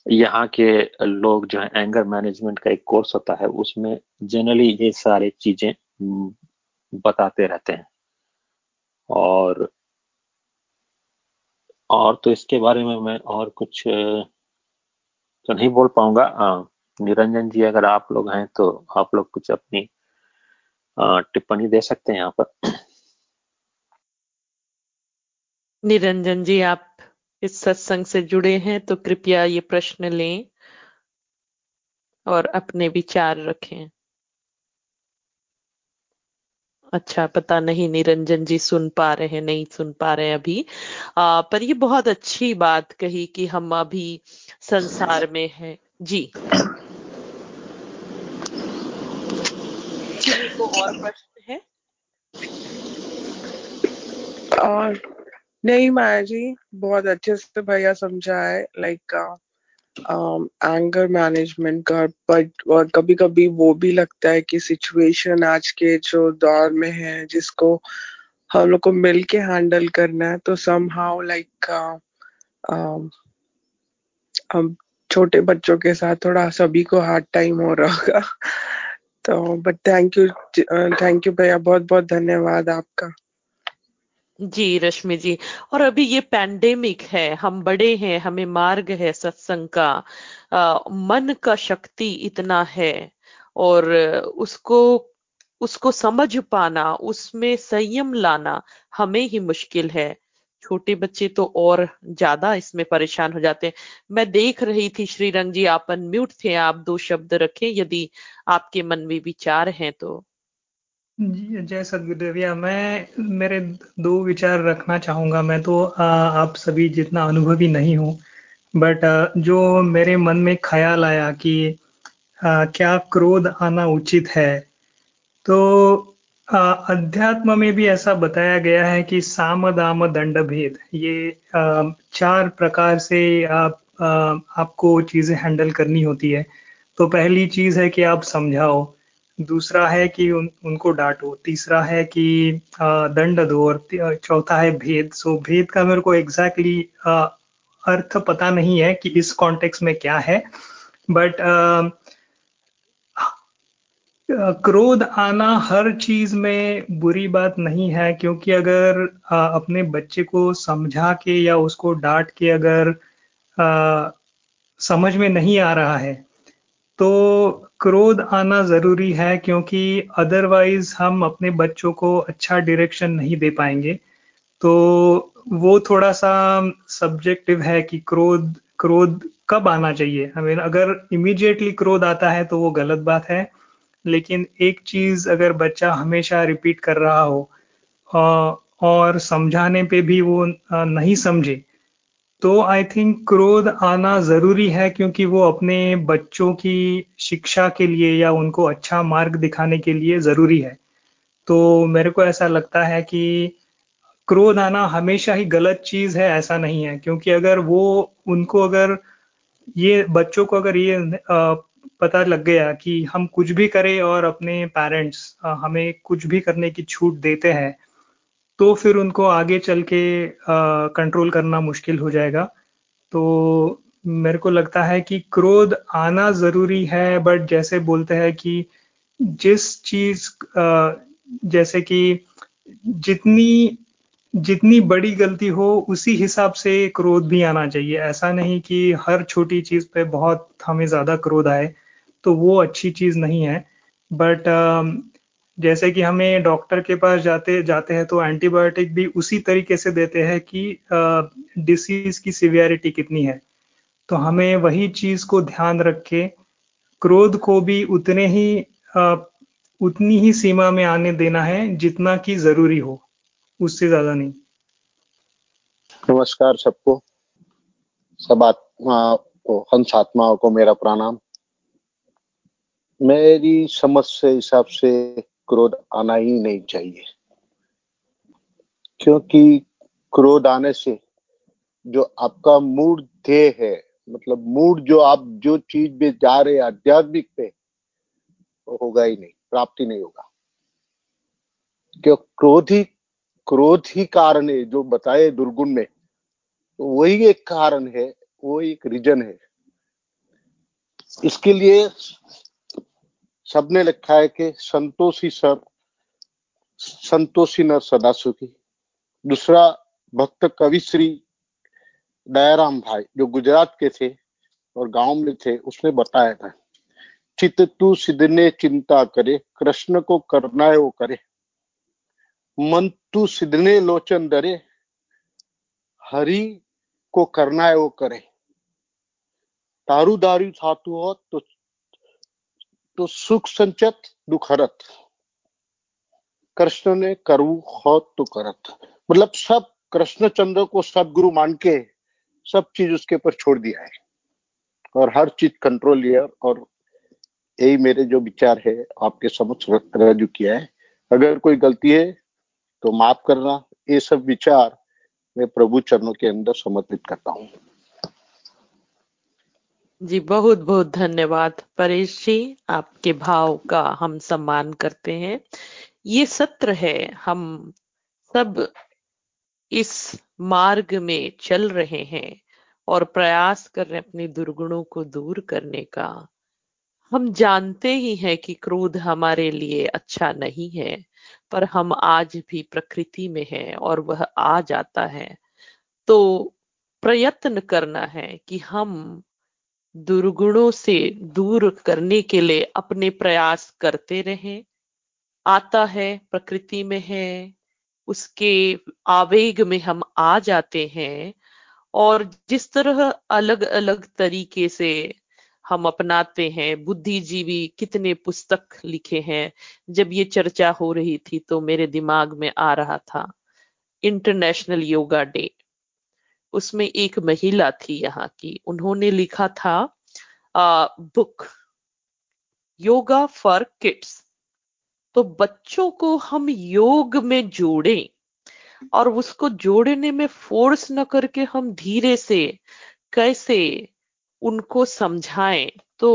Speaker 3: यहाँ के लोग जो है एंगर मैनेजमेंट का एक कोर्स होता है, उसमें जनरली ये सारे चीज़ें बताते रहते हैं। और और तो इसके बारे में मैं और कुछ तो नहीं बोल पाऊँगा। निरंजन जी अगर आप लोग हैं तो आप लोग कुछ अपनी टिप्पणी दे सकते हैं यहाँ पर।
Speaker 1: निरंजन जी, आप इस सत्संग से जुड़े हैं तो कृपया ये प्रश्न लें और अपने विचार रखें। अच्छा पता नहीं निरंजन जी सुन पा रहे हैं नहीं सुन पा रहे अभी। आ, पर ये बहुत अच्छी बात कही कि हम अभी संसार में हैं। जी। को और प्रश्न है?
Speaker 5: और नहीं माया जी बहुत अच्छे से भैया समझाए लाइक एंगर मैनेजमेंट का बट और कभी कभी वो भी लगता है कि सिचुएशन आज के जो दौर में है, जिसको हम लोग को मिल के हैंडल करना है तो सम हाउ लाइक हम छोटे बच्चों के साथ थोड़ा सभी को हार्ड टाइम हो रहा होगा। तो but thank you thank you भैया बहुत बहुत धन्यवाद आपका।
Speaker 1: जी रश्मि जी और अभी ये पैंडेमिक है हम बड़े हैं हमें मार्ग है सत्संग का। आ, मन का शक्ति इतना है और उसको उसको समझ पाना उसमें संयम लाना हमें ही मुश्किल है। छोटे बच्चे तो और ज़्यादा इसमें परेशान हो जाते हैं। मैं देख रही थी श्रीरंग जी आप अनम्यूट थे आप दो शब्द रखें यदि आपके मन में विचार हैं तो।
Speaker 6: जय सदगुरुदेविया मैं मेरे दो विचार रखना चाहूँगा। मैं तो आ, आप सभी जितना अनुभवी नहीं हूँ बट आ, जो मेरे मन में ख्याल आया कि आ, क्या क्रोध आना उचित है तो अध्यात्म में भी ऐसा बताया गया है कि साम दाम दंड भेद ये आ, चार प्रकार से आप आ, आपको चीज़ें हैंडल करनी होती है। तो पहली चीज़ है कि आप समझाओ। दूसरा है कि उन, उनको डांटो। तीसरा है कि दंड दो और चौथा है भेद। सो भेद का मेरे को एग्जैक्टली exactly, अर्थ पता नहीं है कि इस कॉन्टेक्स्ट में क्या है। बट क्रोध आना हर चीज़ में बुरी बात नहीं है क्योंकि अगर आ, अपने बच्चे को समझा के या उसको डांट के अगर आ, समझ में नहीं आ रहा है तो क्रोध आना ज़रूरी है क्योंकि अदरवाइज़ हम अपने बच्चों को अच्छा डायरेक्शन नहीं दे पाएँगे। तो वो थोड़ा सा सब्जेक्टिव है कि क्रोध क्रोध कब आना चाहिए। हमें अगर इमीडिएटली क्रोध आता है तो वो गलत बात है। लेकिन एक चीज़ अगर बच्चा हमेशा रिपीट कर रहा हो और समझाने पे भी वो नहीं समझे तो आई थिंक क्रोध आना ज़रूरी है क्योंकि वो अपने बच्चों की शिक्षा के लिए या उनको अच्छा मार्ग दिखाने के लिए ज़रूरी है। तो मेरे को ऐसा लगता है कि क्रोध आना हमेशा ही गलत चीज़ है, ऐसा नहीं है। क्योंकि अगर वो उनको अगर ये बच्चों को अगर ये पता लग गया कि हम कुछ भी करें और अपने पेरेंट्स हमें कुछ भी करने की छूट देते हैं तो फिर उनको आगे चल के कंट्रोल करना मुश्किल हो जाएगा। तो मेरे को लगता है कि क्रोध आना ज़रूरी है बट जैसे बोलते हैं कि जिस चीज़ जैसे कि जितनी जितनी बड़ी गलती हो, उसी हिसाब से क्रोध भी आना चाहिए। ऐसा नहीं कि हर छोटी चीज़ पे बहुत हमें ज़्यादा क्रोध आए तो वो अच्छी चीज़ नहीं है। बट जैसे कि हमें डॉक्टर के पास जाते जाते हैं तो एंटीबायोटिक भी उसी तरीके से देते हैं कि डिसीज की सिवियरिटी कितनी है। तो हमें वही चीज़ को ध्यान रख के क्रोध को भी उतने ही आ, उतनी ही सीमा में आने देना है जितना की ज़रूरी हो उससे ज़्यादा नहीं।
Speaker 7: नमस्कार सबको। सब आत्मा को हंस आत्माओं को मेरा प्रणाम। मेरी समझ से हिसाब से क्रोध आना ही नहीं चाहिए। क्योंकि क्रोध आने से जो आपका मूड ध्येय है मतलब मूड जो आप, जो चीज़ में जा रहे आध्यात्मिक पे, वो होगा ही नहीं, प्राप्ति नहीं होगा। क्यों? क्रोध ही क्रोध ही कारण है, जो बताए दुर्गुण में तो वही एक कारण है, वो एक रीजन है। इसके लिए सबने लिखा है कि संतोषी सर संतोषी नर सदा सुखी दूसरा भक्त कवि श्री दयाराम भाई, जो गुजरात के थे और गाँव में थे, उसने बताया था चित तू सिद्धने चिंता करे, कृष्ण को करना है वो करे। मन तू सिद्धने लोचन डरे हरि को करना है वो करे। तारू दारू छातु हो तो तो सुख संचत दुखरत कृष्ण ने करु हो तो करत। मतलब सब कृष्ण चंद्र को सदगुरु मान के सब चीज़ उसके ऊपर छोड़ दिया है। और हर चीज़ कंट्रोल लिया और यही मेरे जो विचार है, आपके समक्ष रजू किया है। अगर कोई गलती है तो माफ़ करना। ये सब विचार मैं प्रभु चरणों के अंदर समर्पित करता हूँ।
Speaker 1: जी बहुत बहुत धन्यवाद। परेश जी आपके भाव का हम सम्मान करते हैं। ये सत्र है, हम सब इस मार्ग में चल रहे हैं और प्रयास कर रहे अपने दुर्गुणों को दूर करने का। हम जानते ही हैं कि क्रोध हमारे लिए अच्छा नहीं है, पर हम आज भी प्रकृति में हैं और वह आ जाता है। तो प्रयत्न करना है कि हम दुर्गुणों से दूर करने के लिए अपने प्रयास करते रहें। आता है, प्रकृति में है, उसके आवेग में हम आ जाते हैं और जिस तरह अलग अलग तरीके से हम अपनाते हैं, बुद्धिजीवी कितने पुस्तक लिखे हैं। जब ये चर्चा हो रही थी तो मेरे दिमाग में आ रहा था, इंटरनेशनल योगा डे। उसमें एक महिला थी यहाँ की। उन्होंने लिखा था a, book yoga for kids तो बच्चों को हम योग में जोड़ें और उसको जोड़ने में फोर्स न करके हम धीरे से कैसे उनको समझाएँ। तो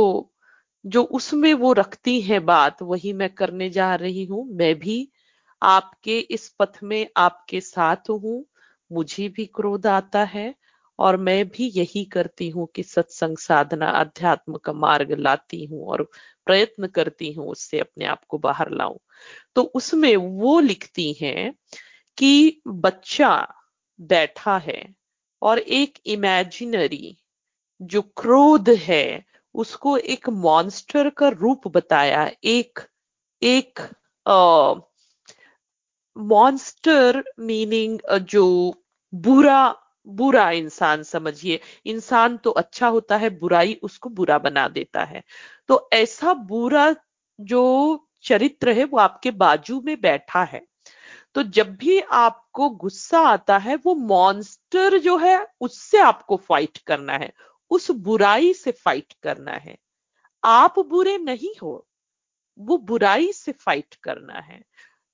Speaker 1: जो उसमें वो रखती है बात वही मैं करने जा रही हूँ। मैं भी आपके इस पथ में आपके साथ हूँ। मुझे भी क्रोध आता है और मैं भी यही करती हूँ कि सत्संग साधना अध्यात्म का मार्ग लाती हूँ और प्रयत्न करती हूँ उससे अपने आप को बाहर लाऊं। तो उसमें वो लिखती हैं कि बच्चा बैठा है और एक इमेजिनरी जो क्रोध है, उसको एक मॉन्स्टर का रूप बताया। एक एक मॉन्स्टर मीनिंग जो बुरा बुरा इंसान समझिए। इंसान तो अच्छा होता है, बुराई उसको बुरा बना देता है। तो ऐसा बुरा जो चरित्र है, वो आपके बाजू में बैठा है। तो जब भी आपको गुस्सा आता है, वो मॉन्स्टर जो है, उससे आपको फाइट करना है। उस बुराई से फाइट करना है। आप बुरे नहीं हो, वो बुराई से फाइट करना है।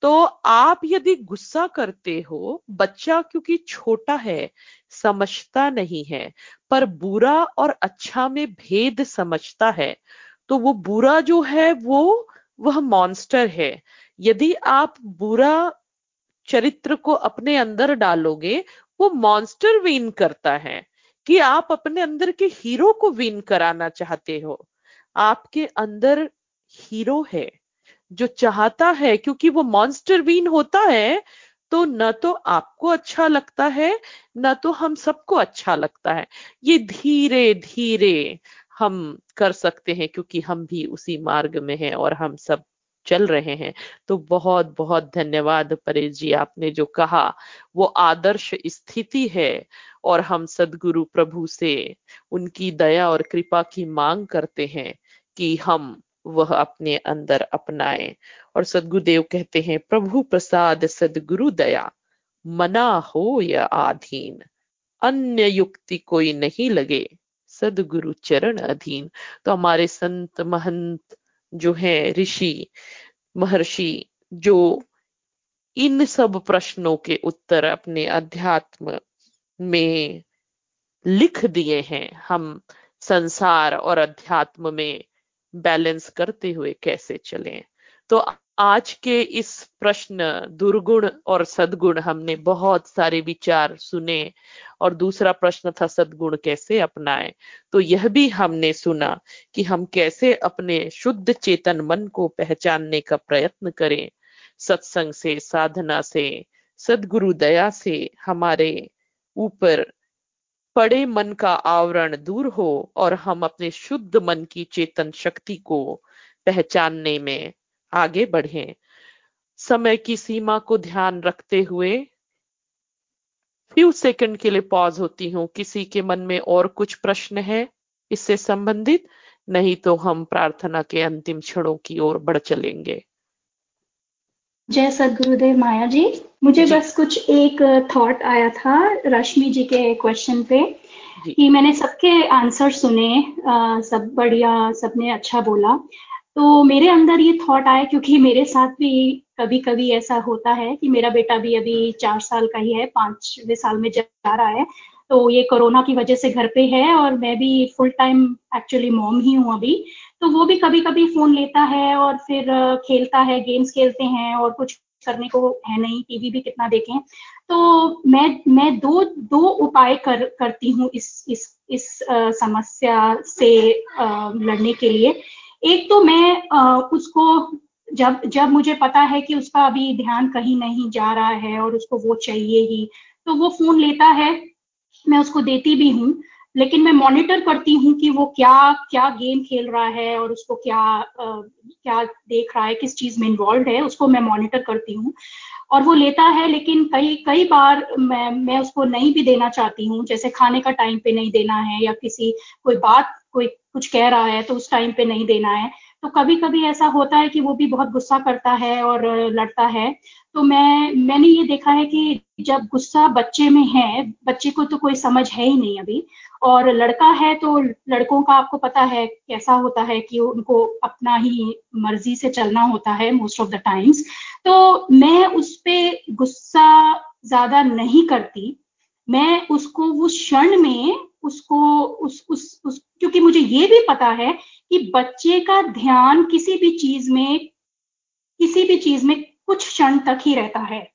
Speaker 1: तो आप यदि गुस्सा करते हो, बच्चा क्योंकि छोटा है, समझता नहीं है, पर बुरा और अच्छा में भेद समझता है तो वो बुरा जो है वो, वह मॉन्स्टर है। यदि आप बुरा चरित्र को अपने अंदर डालोगे, वो मॉन्स्टर विन करता है, कि आप अपने अंदर के हीरो को विन कराना चाहते हो। आपके अंदर हीरो है। जो चाहता है, क्योंकि वो मॉन्स्टर विन होता है तो न तो आपको अच्छा लगता है, न तो हम सबको अच्छा लगता है। ये धीरे धीरे हम कर सकते हैं, क्योंकि हम भी उसी मार्ग में हैं और हम सब चल रहे हैं। तो बहुत बहुत धन्यवाद परेश जी, आपने जो कहा, वो आदर्श स्थिति है और हम सदगुरु प्रभु से उनकी दया और कृपा की मांग करते हैं कि हम वह अपने अंदर अपनाए। और सदगुरुदेव कहते हैं, प्रभु प्रसाद सदगुरु दया, मना हो या आधीन, अन्य युक्ति कोई नहीं लगे, सदगुरु चरण अधीन। तो हमारे संत महंत जो है, ऋषि, महर्षि, जो इन सब प्रश्नों के उत्तर अपने अध्यात्म में लिख दिए हैं, हम संसार और अध्यात्म में बैलेंस करते हुए कैसे चलें? तो आज के इस प्रश्न, दुर्गुण और सदगुण, हमने बहुत सारे विचार सुने और दूसरा प्रश्न था, सदगुण कैसे अपनाएँ? तो यह भी हमने सुना कि हम कैसे अपने शुद्ध चेतन मन को पहचानने का प्रयत्न करें। सत्संग से, साधना से, सदगुरु दया से हमारे ऊपर पड़े मन का आवरण दूर हो और हम अपने शुद्ध मन की चेतन शक्ति को पहचानने में आगे बढ़े। समय की सीमा को ध्यान रखते हुए फ्यू सेकंड के लिए पॉज होती हूँ। किसी के मन में और कुछ प्रश्न है इससे संबंधित? नहीं तो हम प्रार्थना के अंतिम क्षणों की ओर बढ़ चलेंगे।
Speaker 8: जय सदगुरुदेव माया जी। मुझे जी. बस कुछ एक थॉट आया था रश्मि जी के क्वेश्चन पे कि मैंने सबके आंसर सुने आ, सब बढ़िया सबने अच्छा बोला। तो मेरे अंदर ये थॉट आया क्योंकि मेरे साथ भी कभी कभी ऐसा होता है कि मेरा बेटा भी अभी चार साल का ही है पांचवे साल में जब जा रहा है। तो ये कोरोना की वजह से घर पे है और मैं भी फुल टाइम एक्चुअली मॉम ही हूँ अभी। तो वो भी कभी कभी फ़ोन लेता है और फिर खेलता है गेम्स खेलते हैं और कुछ करने को है नहीं टीवी भी कितना देखें। तो मैं मैं दो दो उपाय कर करती हूँ इस इस इस आ, समस्या से आ, लड़ने के लिए। एक तो मैं आ, उसको जब जब मुझे पता है कि उसका अभी ध्यान कहीं नहीं जा रहा है और उसको वो चाहिए ही तो वो फ़ोन लेता है। मैं उसको देती भी हूँ। लेकिन मैं मॉनिटर करती हूँ कि वो क्या क्या गेम खेल रहा है और उसको क्या आ, क्या देख रहा है किस चीज़ में इन्वॉल्व है उसको मैं मॉनिटर करती हूँ। और वो लेता है लेकिन कई कई बार मैं मैं उसको नहीं भी देना चाहती हूँ। जैसे खाने का टाइम पे नहीं देना है या किसी कोई बात कोई कुछ कह रहा है तो उस टाइम पे नहीं देना है। तो कभी कभी ऐसा होता है कि वो भी बहुत गुस्सा करता है और लड़ता है। तो मैं, मैंने ये देखा है कि जब गुस्सा बच्चे में है, बच्चे को तो कोई समझ है ही नहीं अभी। और लड़का है तो लड़कों का आपको पता है कैसा होता है कि उनको अपना ही मर्ज़ी से चलना होता है मोस्ट ऑफ़ द टाइम्स तो मैं उस पर गुस्सा ज़्यादा नहीं करती। मैं उसको उस क्षण में उसको, उस उस उस, क्योंकि मुझे ये भी पता है कि बच्चे का ध्यान किसी भी चीज़ में, किसी भी चीज़ में कुछ क्षण तक ही रहता है।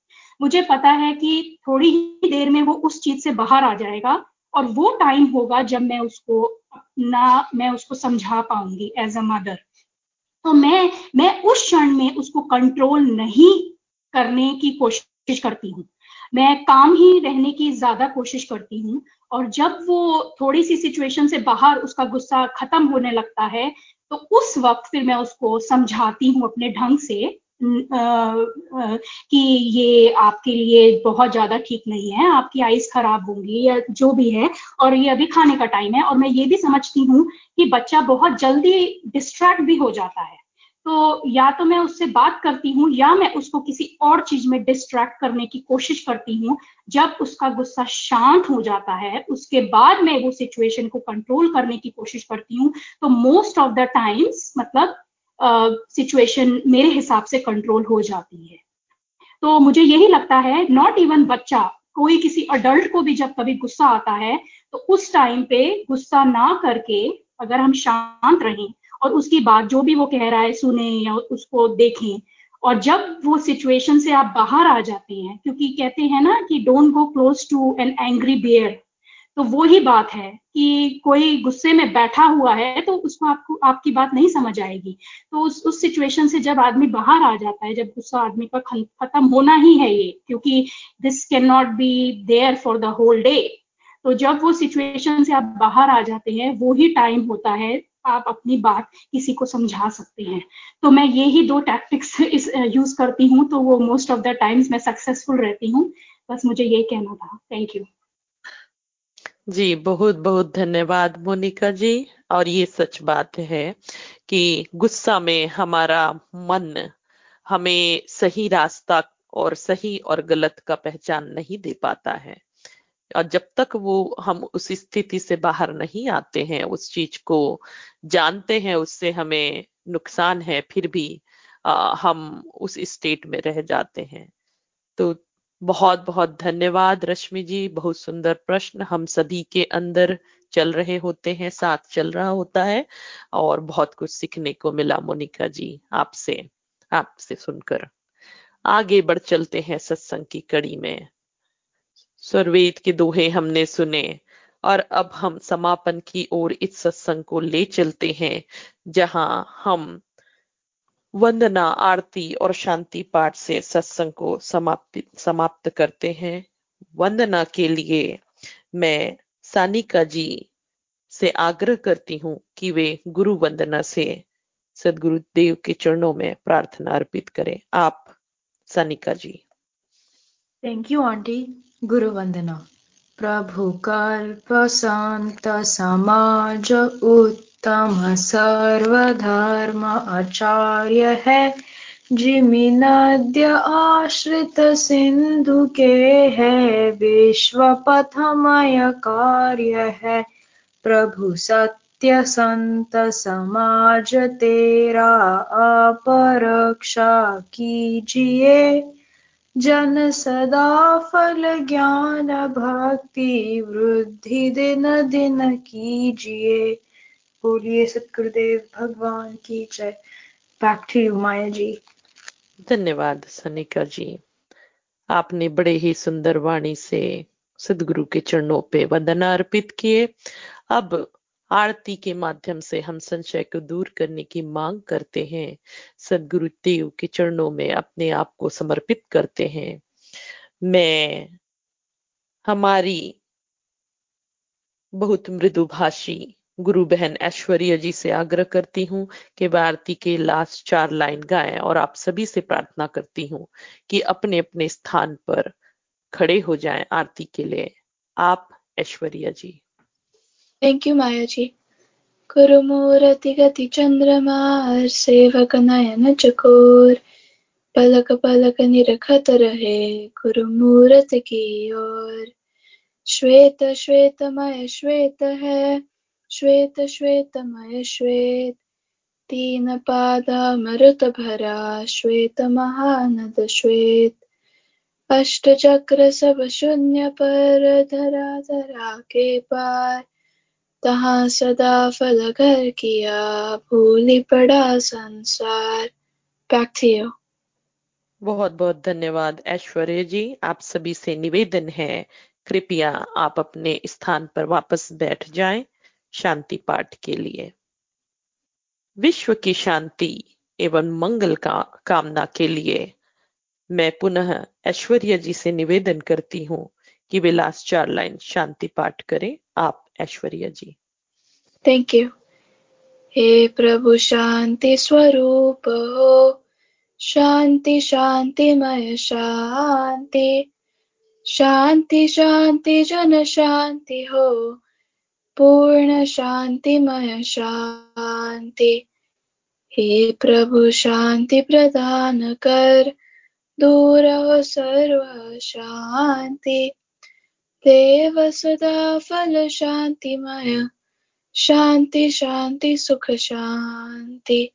Speaker 8: मुझे पता है कि थोड़ी ही देर में वो उस चीज़ से बाहर आ जाएगा और वो टाइम होगा जब मैं उसको अपना, मैं उसको समझा पाऊँगी एज अ मदर तो मैं मैं उस क्षण में उसको कंट्रोल नहीं करने की कोशिश करती हूँ। मैं काम ही रहने की ज़्यादा कोशिश करती हूँ और जब वो थोड़ी सी सिचुएशन से बाहर उसका गुस्सा खत्म होने लगता है तो उस वक्त फिर मैं उसको समझाती हूँ अपने ढंग से कि ये आपके लिए बहुत ज़्यादा ठीक नहीं है, आपकी आइस खराब होंगी या जो भी है और ये अभी खाने का टाइम है और मैं ये भी समझती हूँ कि बच्चा बहुत जल्दी डिस्ट्रैक्ट भी हो जाता है। तो या तो मैं उससे बात करती हूँ या मैं उसको किसी और चीज़ में डिस्ट्रैक्ट करने की कोशिश करती हूँ। जब उसका गुस्सा शांत हो जाता है उसके बाद मैं वो सिचुएशन को कंट्रोल करने की कोशिश करती हूँ तो मोस्ट ऑफ़ द टाइम्स मतलब सिचुएशन uh, मेरे हिसाब से कंट्रोल हो जाती है। तो मुझे यही लगता है नॉट इवन बच्चा कोई किसी अडल्ट को भी जब कभी गुस्सा आता है तो उस टाइम पे गुस्सा ना करके अगर हम शांत रहें और उसकी बात जो भी वो कह रहा है, सुने या उसको देखें। और जब वो सिचुएशन से आप बाहर आ जाते हैं, क्योंकि कहते हैं ना कि don't go close to an angry bear तो वो ही बात है कि कोई गुस्से में बैठा हुआ है तो उसको आपको, आपकी बात नहीं समझ आएगी। तो उस उस सिचुएशन से जब आदमी बाहर आ जाता है, जब गुस्सा आदमी का खत्म होना ही है ये, क्योंकि this can not be there for the whole day तो जब वो सिचुएशन से आप बाहर आ जाते हैं, वो ही टाइम होता है आप अपनी बात किसी को समझा सकते हैं। तो मैं ये ही दो टैक्टिक्स यूज़ करती हूँ तो वो मोस्ट ऑफ़ द टाइम्स मैं सक्सेसफुल रहती हूँ। बस मुझे ये कहना था। थैंक यू
Speaker 1: जी, बहुत बहुत धन्यवाद मोनिका जी। और ये सच बात है कि गुस्सा में हमारा मन हमें सही रास्ता और सही और गलत का पहचान नहीं दे पाता है। और जब तक वो हम उस स्थिति से बाहर नहीं आते हैं उस चीज़ को जानते हैं उससे हमें नुकसान है फिर भी आ, हम उस स्टेट में रह जाते हैं। तो बहुत बहुत धन्यवाद रश्मि जी बहुत सुंदर प्रश्न। हम सभी के अंदर चल रहे होते हैं साथ चल रहा होता है और बहुत कुछ सीखने को मिला मोनिका जी आपसे आपसे सुनकर। आगे बढ़ चलते हैं सत्संग की कड़ी में। स्वरवेद के दोहे हमने सुने, और अब हम समापन की ओर इस सत्संग को ले चलते हैं, जहाँ हम वंदना, आरती और शांति पाठ से सत्संग को समाप्त समाप्त करते हैं। वंदना के लिए मैं सानिका जी से आग्रह करती हूँ कि वे गुरु वंदना से सदगुरु देव के चरणों में प्रार्थना अर्पित करें। आप, Sanika ji.
Speaker 9: Thank you aunty गुरु वंदना प्रभु कल्प संत समाज उत्तम सर्वधर्म आचार्य है जिमि नद्य आश्रित सिंधु के है विश्व पथमय कार्य है प्रभु सत्य संत समाज तेरा अपरक्षा कीजिए जन सदा फल ज्ञान भक्ति वृद्धि दिन दिन कीजिए। बोलिए सतगुरुदेव, भगवान की जय। Back to you Maya ji.
Speaker 1: धन्यवाद, सनिका जी। आपने बड़े ही सुंदर वाणी से सदगुरु के चरणों पे वंदना अर्पित किए। अब आरती के माध्यम से हम संशय को दूर करने की मांग करते हैं। सदगुरु देव के चरणों में अपने आप को समर्पित करते हैं। मैं, हमारी बहुत मृदुभाषी गुरु बहन ऐश्वर्या जी से आग्रह करती हूँ कि वह आरती के लास्ट चार लाइन गाएँ और आप सभी से प्रार्थना करती हूँ कि अपने अपने स्थान पर खड़े हो जाएँ आरती के लिए। आप, ऐश्वर्या जी।
Speaker 10: थैंक यू माया जी कुरुमूरति गति चंद्रमा सेवक नयन चकोर पलक पलक निरखत रहे कुरुमूरत की ओर श्वेत श्वेतमय श्वेत है श्वेत श्वेतमय श्वेत तीन पाद मृत भरा श्वेत महानद श्वेत अष्ट चक्र सब शून्य पर धरा धरा के पार तहा सदा फल घर किया, भूली पड़ा संसार। बैक
Speaker 1: बहुत बहुत धन्यवाद ऐश्वर्य जी। आप सभी से निवेदन है, कृपया आप अपने स्थान पर वापस बैठ जाएँ शांति पाठ के लिए। विश्व की शांति एवं मंगल का कामना के लिए मैं पुनः ऐश्वर्य जी से निवेदन करती हूँ कि वे लास्ट चार लाइन शांति पाठ करें। आप ऐश्वर्या जी
Speaker 10: थैंक यू हे प्रभु शांति स्वरूप हो शांति शांतिमय शांति शांति शांति जन शांति हो पूर्ण शांतिमय शांति हे प्रभु शांति प्रदान कर दूर हो सर्व शांति देव सदा फल शांतिमय। शांति शांति सुख शांति।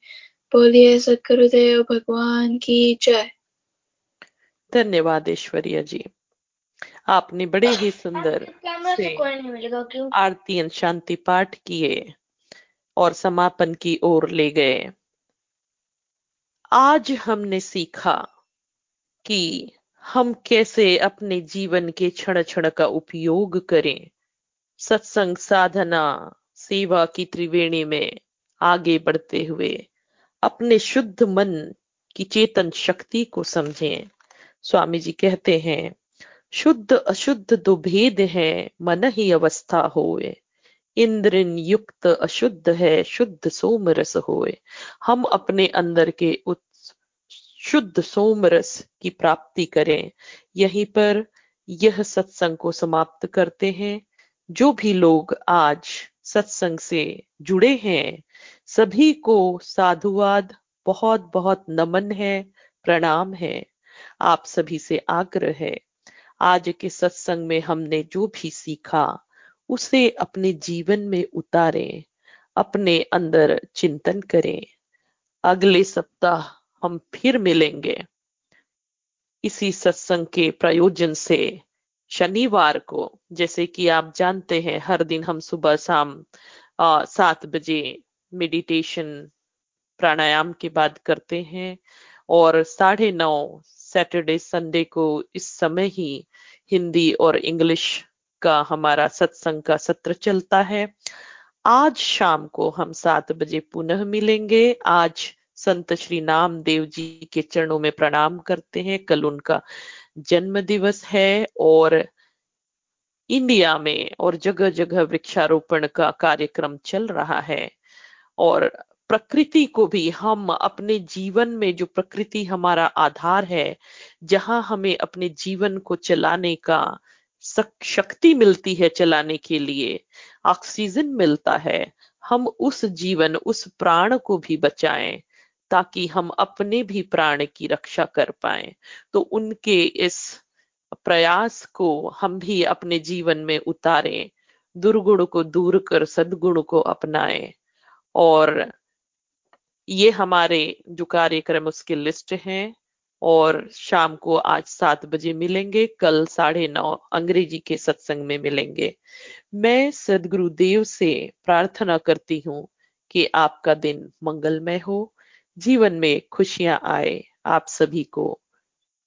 Speaker 10: बोलिए सदगुरुदेव भगवान की जय।
Speaker 1: धन्यवाद ऐश्वर्या जी। आपने बड़े ही सुंदर से आरती शांति पाठ किए और समापन की ओर ले गए। आज हमने सीखा कि हम कैसे अपने जीवन के क्षण क्षण का उपयोग करें? सत्संग, साधना, सेवा की त्रिवेणी में आगे बढ़ते हुए अपने शुद्ध मन की चेतन शक्ति को समझें। स्वामी जी कहते हैं, शुद्ध, अशुद्ध दो भेद है, मन ही अवस्था होए। इंद्रिन युक्त अशुद्ध है, शुद्ध सोम रस होए। हम अपने अंदर के शुद्ध सोम रस की प्राप्ति करें। यहीं पर यह सत्संग को समाप्त करते हैं। जो भी लोग आज सत्संग से जुड़े हैं, सभी को साधुवाद बहुत बहुत नमन है, प्रणाम है। आप सभी से आग्रह है, आज के सत्संग में हमने जो भी सीखा, उसे अपने जीवन में उतारें, अपने अंदर चिंतन करें। अगले सप्ताह हम फिर मिलेंगे। इसी सत्संग के प्रयोजन से शनिवार को, जैसे कि आप जानते हैं, हर दिन हम सुबह शाम सात बजे मेडिटेशन प्राणायाम के बाद करते हैं और साढ़े नौ सैटरडे संडे को इस समय ही हिंदी और इंग्लिश का हमारा सत्संग का सत्र चलता है। आज शाम को हम सात बजे पुनः मिलेंगे। आज संत श्री नाम देव जी के चरणों में प्रणाम करते हैं। कल उनका जन्म दिवस है और इंडिया में और जगह जगह वृक्षारोपण का कार्यक्रम चल रहा है और प्रकृति को भी हम अपने जीवन में जो प्रकृति हमारा आधार है, जहाँ हमें अपने जीवन को चलाने का शक्ति मिलती है चलाने के लिए, ऑक्सीजन मिलता है, हम उस जीवन, उस प्राण को भी बचाएँ। ताकि हम अपने भी प्राण की रक्षा कर पाए। तो उनके इस प्रयास को हम भी अपने जीवन में उतारें, दुर्गुण को दूर कर, सदगुण को अपनाएँ। और ये हमारे जो कार्यक्रम उसके लिस्ट है और शाम को आज सात बजे मिलेंगे, कल साढ़े नौ अंग्रेज़ी के सत्संग में मिलेंगे। मैं सदगुरुदेव से प्रार्थना करती हूँ कि आपका दिन मंगलमय हो जीवन में खुशियाँ आए आप सभी को।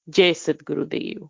Speaker 1: जय सदगुरुदेव